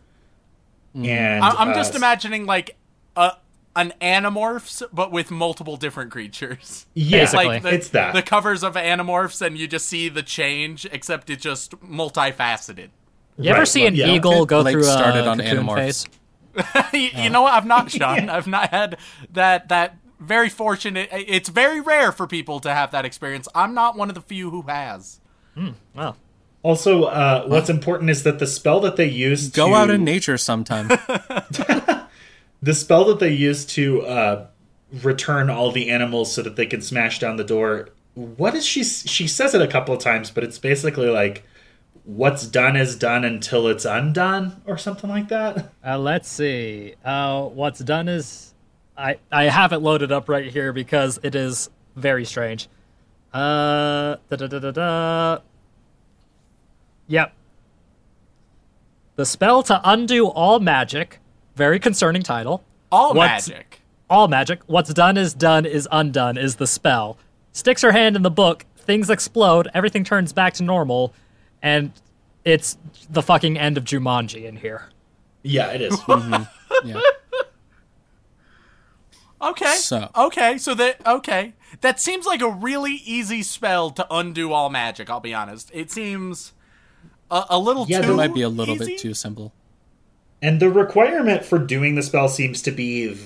And I- I'm uh, just imagining like a an Animorphs, but with multiple different creatures. yeah, Basically. Like the, it's that. the covers of Animorphs, and you just see the change, except it's just multifaceted. you ever Right, see an yeah. eagle go Blake through a started on cocoon Animorphs. phase? you, you know what? I've not, Sean. I've not had that. That very fortunate. It's very rare for people to have that experience. I'm not one of the few who has. Wow. Also, uh, what's important is that the spell that they use Go to, out in nature sometime. the spell that they use to uh, return all the animals so that they can smash down the door. What is she? She says it a couple of times, but it's basically like, "What's done is done until it's undone," or something like that. Uh, let's see. Uh, what's done is, I I have it loaded up right here because it is very strange. Uh, da da da da da. Yep. The spell to undo all magic. Very concerning title. All What's- magic. All magic. What's done is done is undone is the spell. Sticks her hand in the book. Things explode. Everything turns back to normal, and it's the fucking end of Jumanji in here. Yeah, it is. Mm-hmm. yeah. Okay. So- okay, so that okay. That seems like a really easy spell to undo all magic, I'll be honest. It seems a, a little Yeah, too there It might be a little easy. bit too simple. and the requirement for doing the spell seems to be th-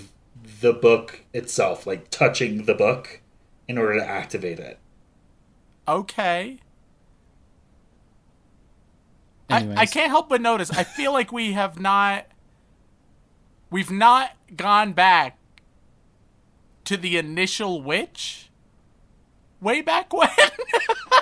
the book itself, like touching the book in order to activate it. Okay. I, I can't help but notice. I feel like we have not we've not gone back to the initial witch way back when.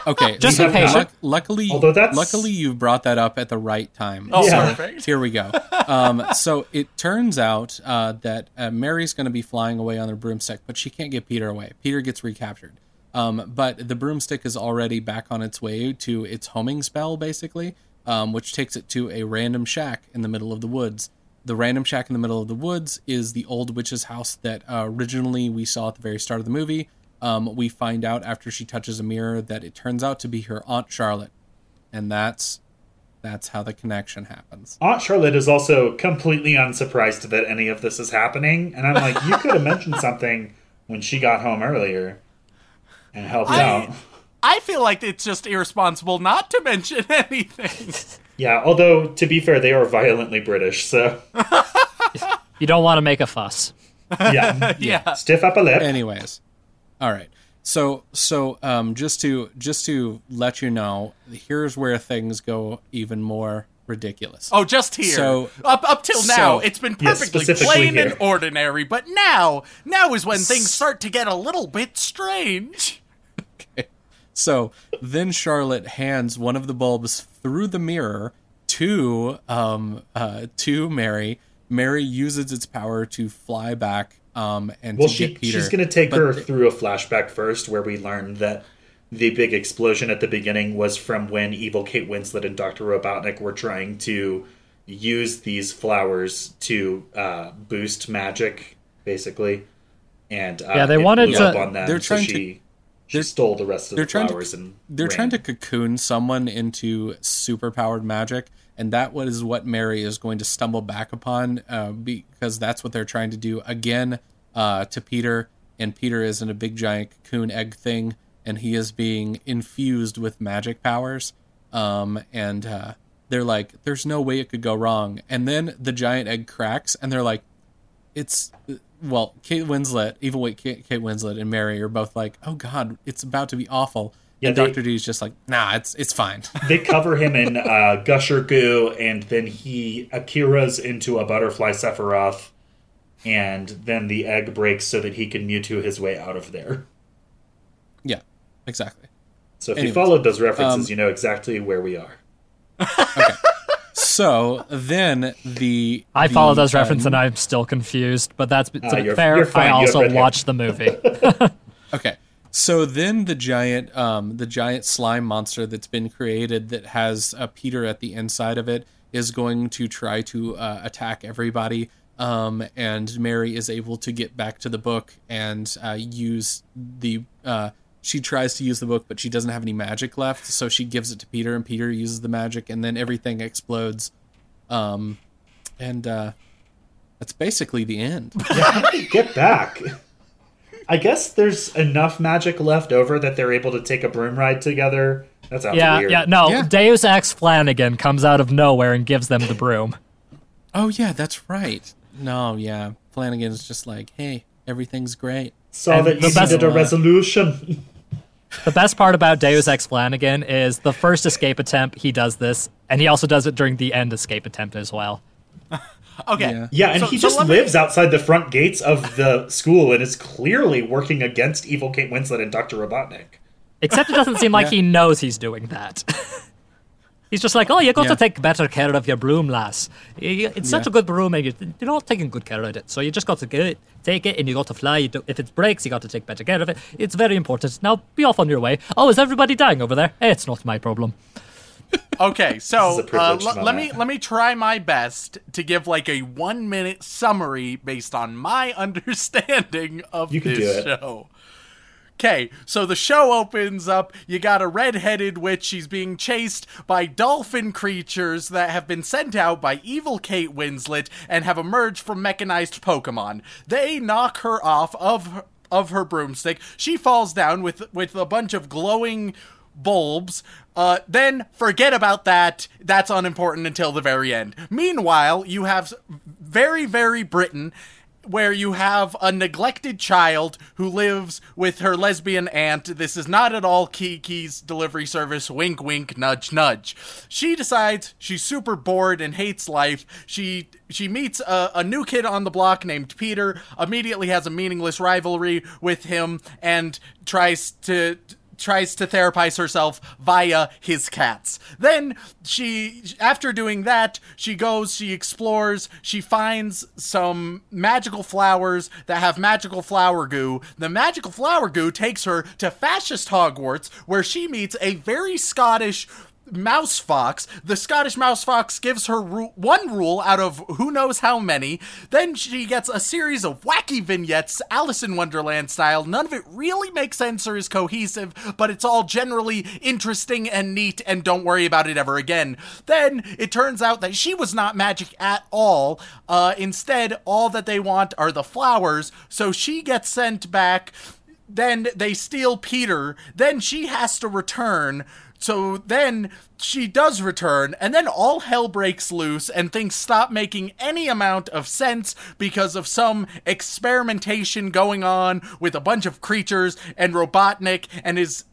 Okay, Just so be patient. luck- luckily, Although that's- luckily you brought that up at the right time. oh, Yeah. perfect. Here we go. Um, so it turns out uh, that uh, Mary's going to be flying away on her broomstick, but she can't get Peter away. Peter gets recaptured. Um, but the broomstick is already back on its way to its homing spell, basically, um, which takes it to a random shack in the middle of the woods. The random shack in the middle of the woods is the old witch's house that uh, originally we saw at the very start of the movie. Um, we find out after she touches a mirror that it turns out to be her aunt Charlotte, and that's that's how the connection happens. Aunt Charlotte is also completely unsurprised that any of this is happening, and I'm like, you could have mentioned something when she got home earlier and helped I- out. I feel like it's just irresponsible not to mention anything. Yeah, although to be fair, they are violently British, so You don't want to make a fuss. yeah, Yeah. stiff upper lip. Anyways, all right. So so um, just to just to let you know, here's where things go even more ridiculous. Oh, just here. So- up up till now, it's been perfectly specifically plain here. and ordinary. But now, now is when things start to get a little bit strange. So then Charlotte hands one of the bulbs through the mirror to um uh to Mary. Mary uses its power to fly back um and Well, to she, get Peter. she's going to take But her th- through a flashback first, where we learn that the big explosion at the beginning was from when evil Kate Winslet and Dr. Robotnik were trying to use these flowers to uh, boost magic, basically. And uh, Yeah, they wanted to- on them, They're so trying to- she, stole the rest of the trying to- and they're ran. trying to cocoon someone into super powered magic and that was what mary is going to stumble back upon uh, because that's what they're trying to do again uh, to peter and peter is in a big giant cocoon egg thing and he is being infused with magic powers um, and uh, they're like there's no way it could go wrong and then the giant egg cracks and they're like it's well, Kate Winslet, even with Kate, Kate Winslet and Mary are both like, "Oh God, it's about to be awful." Yeah, and Doctor Dee's just like, "Nah, it's it's fine." they cover him in uh, gusher goo, and then he Akira's into a butterfly Sephiroth, and then the egg breaks so that he can Mewtwo his way out of there. yeah, exactly. So if Anyways, you followed those references, um, you know exactly where we are. So then the I the, follow those uh, references and I'm still confused, but that's to Ah, you're- fair. you're fine, I also red watched the movie. Okay. So then the giant um the giant slime monster that's been created that has a Peter at the inside of it is going to try to uh, attack everybody um and Mary is able to get back to the book and uh, use the uh she tries to use the book but she doesn't have any magic left so she gives it to Peter and Peter uses the magic and then everything explodes um and uh that's basically the end. How did he get back? I guess there's enough magic left over that they're able to take a broom ride together. That sounds yeah, weird. yeah. No, Yeah. Deus Ex Flanagan comes out of nowhere and gives them the broom. Oh yeah, that's right. No, yeah. Flanagan's just like, hey, everything's great. Saw And that you needed a resolution. The best part about Deus Ex Flanagan is the first escape attempt. He does this, and he also does it during the end escape attempt as well. Okay. Yeah. Yeah, and So- he so just let me- lives outside the front gates of the school and is clearly working against evil Kate Winslet and Dr. Robotnik. Except it doesn't seem like he knows he's doing that. he's just like, oh, you got Yeah. to take better care of your broom, lass. You- you- It's such Yeah. a good broom, and you- you're not taking good care of it. So you just got to get it, take it, and you got to fly. You do- If it breaks, you got to take better care of it. It's very important. Now be off on your way. Oh, is everybody dying over there? Eh, It's not my problem. Okay, so This is a uh, l- let me let me try my best to give like a one minute summary based on my understanding of You can this do it. show. Okay, so the show opens up. You got a red-headed witch. She's being chased by dolphin creatures that have been sent out by evil Kate Winslet and have emerged from mechanized Pokemon. They knock her off of of her broomstick. She falls down with with a bunch of glowing bulbs. Uh, then forget about that. That's unimportant until the very end. Meanwhile, you have very, very Britain, where you have a neglected child who lives with her lesbian aunt. This is not at all Kiki's delivery service. Wink, wink, nudge, nudge. She decides she's super bored and hates life. She she meets a, a new kid on the block named Peter. Immediately has a meaningless rivalry with him and tries to tries to therapize herself via his cats. Then she, after doing that, she goes, she explores, she finds some magical flowers that have magical flower goo. The magical flower goo takes her to fascist Hogwarts, where she meets a very Scottish mouse fox. The Scottish mouse fox gives her ru- one rule out of who knows how many. Then she gets a series of wacky vignettes, Alice in Wonderland style. None of it really makes sense or is cohesive, but it's all generally interesting and neat, and don't worry about it ever again. Then it turns out that she was not magic at all. Uh, instead, all that they want are the flowers, so she gets sent back then they steal Peter. Then she has to return. So then she does return, and then all hell breaks loose, and things stop making any amount of sense because of some experimentation going on with a bunch of creatures and Robotnik and his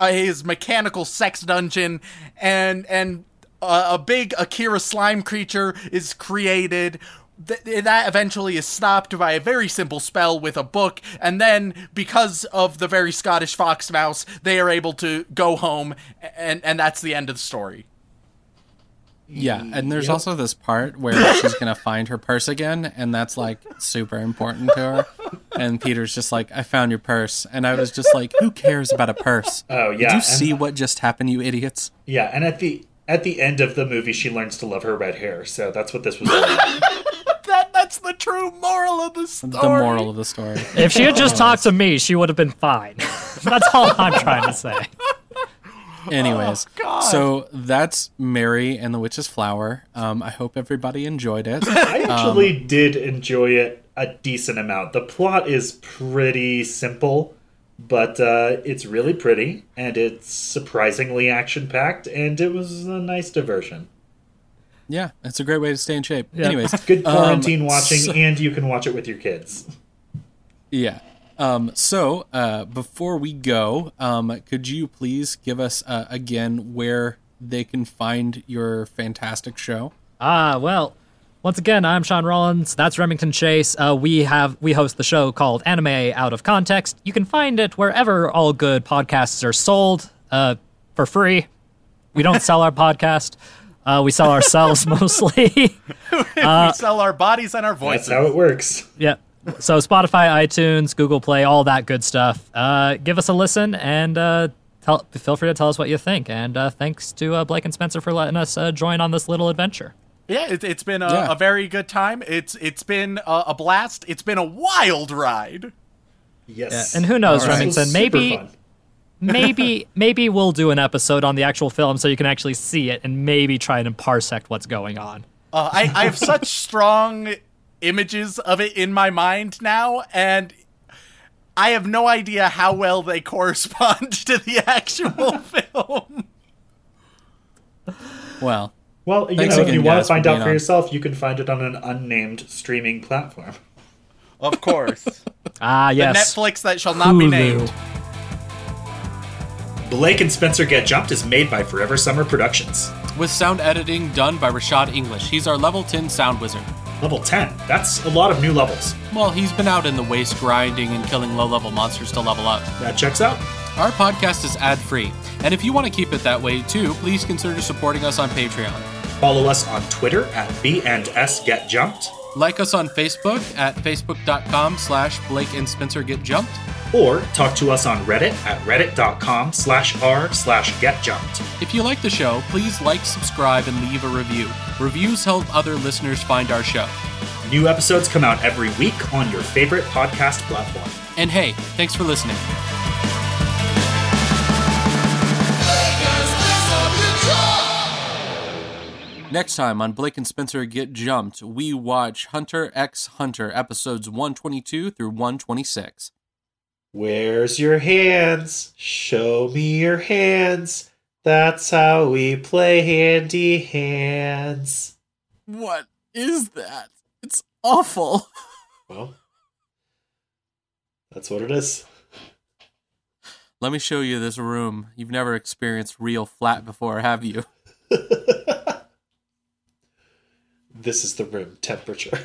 uh, his mechanical sex dungeon, and and uh, a big Akira slime creature is created. Th- that eventually is stopped by a very simple spell with a book, and then because of the very Scottish fox mouse, they are able to go home, and and that's the end of the story. Yeah, and there's Yep. also this part where she's gonna find her purse again, and that's like super important to her. And Peter's just like, "I found your purse," and I was just like, "Who cares about a purse?" Oh yeah, Did you and- see what just happened, you idiots? Yeah, and at the at the end of the movie, she learns to love her red hair. So that's what this was. about. That that's the true moral of the story. The moral of the story. If she had just talked to me, she would have been fine. That's all I'm trying to say. Anyways, God. so that's Mary and the Witch's Flower. Um, I hope everybody enjoyed it. I actually did enjoy it a decent amount. The plot is pretty simple, but uh, it's really pretty and it's surprisingly action packed, and it was a nice diversion. Yeah, it's a great way to stay in shape. Yeah. Anyways, Good quarantine um, watching, so- and you can watch it with your kids. Yeah. Um, so uh, before we go, um, could you please give us uh, again where they can find your fantastic show? Ah, well, once again, I'm Sean Rollins. That's Remington Chase. Uh, we have we host the show called Anime Out of Context. You can find it wherever all good podcasts are sold uh, for free. We don't sell our podcast. Uh, we sell ourselves mostly. we sell our bodies and our That's voices. how it works. yeah. So Spotify, iTunes, Google Play, all that good stuff. Uh, give us a listen and uh, tell, feel free to tell us what you think. And uh, thanks to uh, Blake and Spencer for letting us uh, join on this little adventure. Yeah, it, it's been a, Yeah. a very good time. It's it's been a, a blast. It's been a wild ride. Yes. And who knows, All right. Remington? Super Maybe fun. Maybe maybe we'll do an episode on the actual film so you can actually see it and maybe try and parsect what's going on. Uh, I, I have such strong images of it in my mind now, and I have no idea how well they correspond to the actual film. Well, Well, you know, if you want to find out being for on. yourself, you can find it on an unnamed streaming platform. Of course. Ah, yes. Netflix that shall not be named. Blake and Spencer Get Jumped is made by Forever Summer Productions. with sound editing done by Rashad English. He's our level 10 sound wizard. Level 10. That's a lot of new levels. Well, he's been out in the waste grinding and killing low level monsters to level up. That checks out. Our podcast is ad free, and if you want to keep it that way too, please consider supporting us on Patreon. Follow us on Twitter at B and S Get Jumped, Like us on Facebook at facebook.com slash Blake and Spencer Get Jumped. or talk to us on Reddit at reddit.com slash r slash get jumped. If you like the show, please like, subscribe, and leave a review. Reviews help other listeners find our show. New episodes come out every week on your favorite podcast platform. And hey, thanks for listening. Next time on Blake and Spencer Get Jumped, we watch Hunter x Hunter episodes 122 through 126. Where's your hands? Show me your hands. That's how we play handy hands. What is that? It's awful. Well, that's what it is. Let me show you this room. You've never experienced real flat before, have you? This is the room temperature.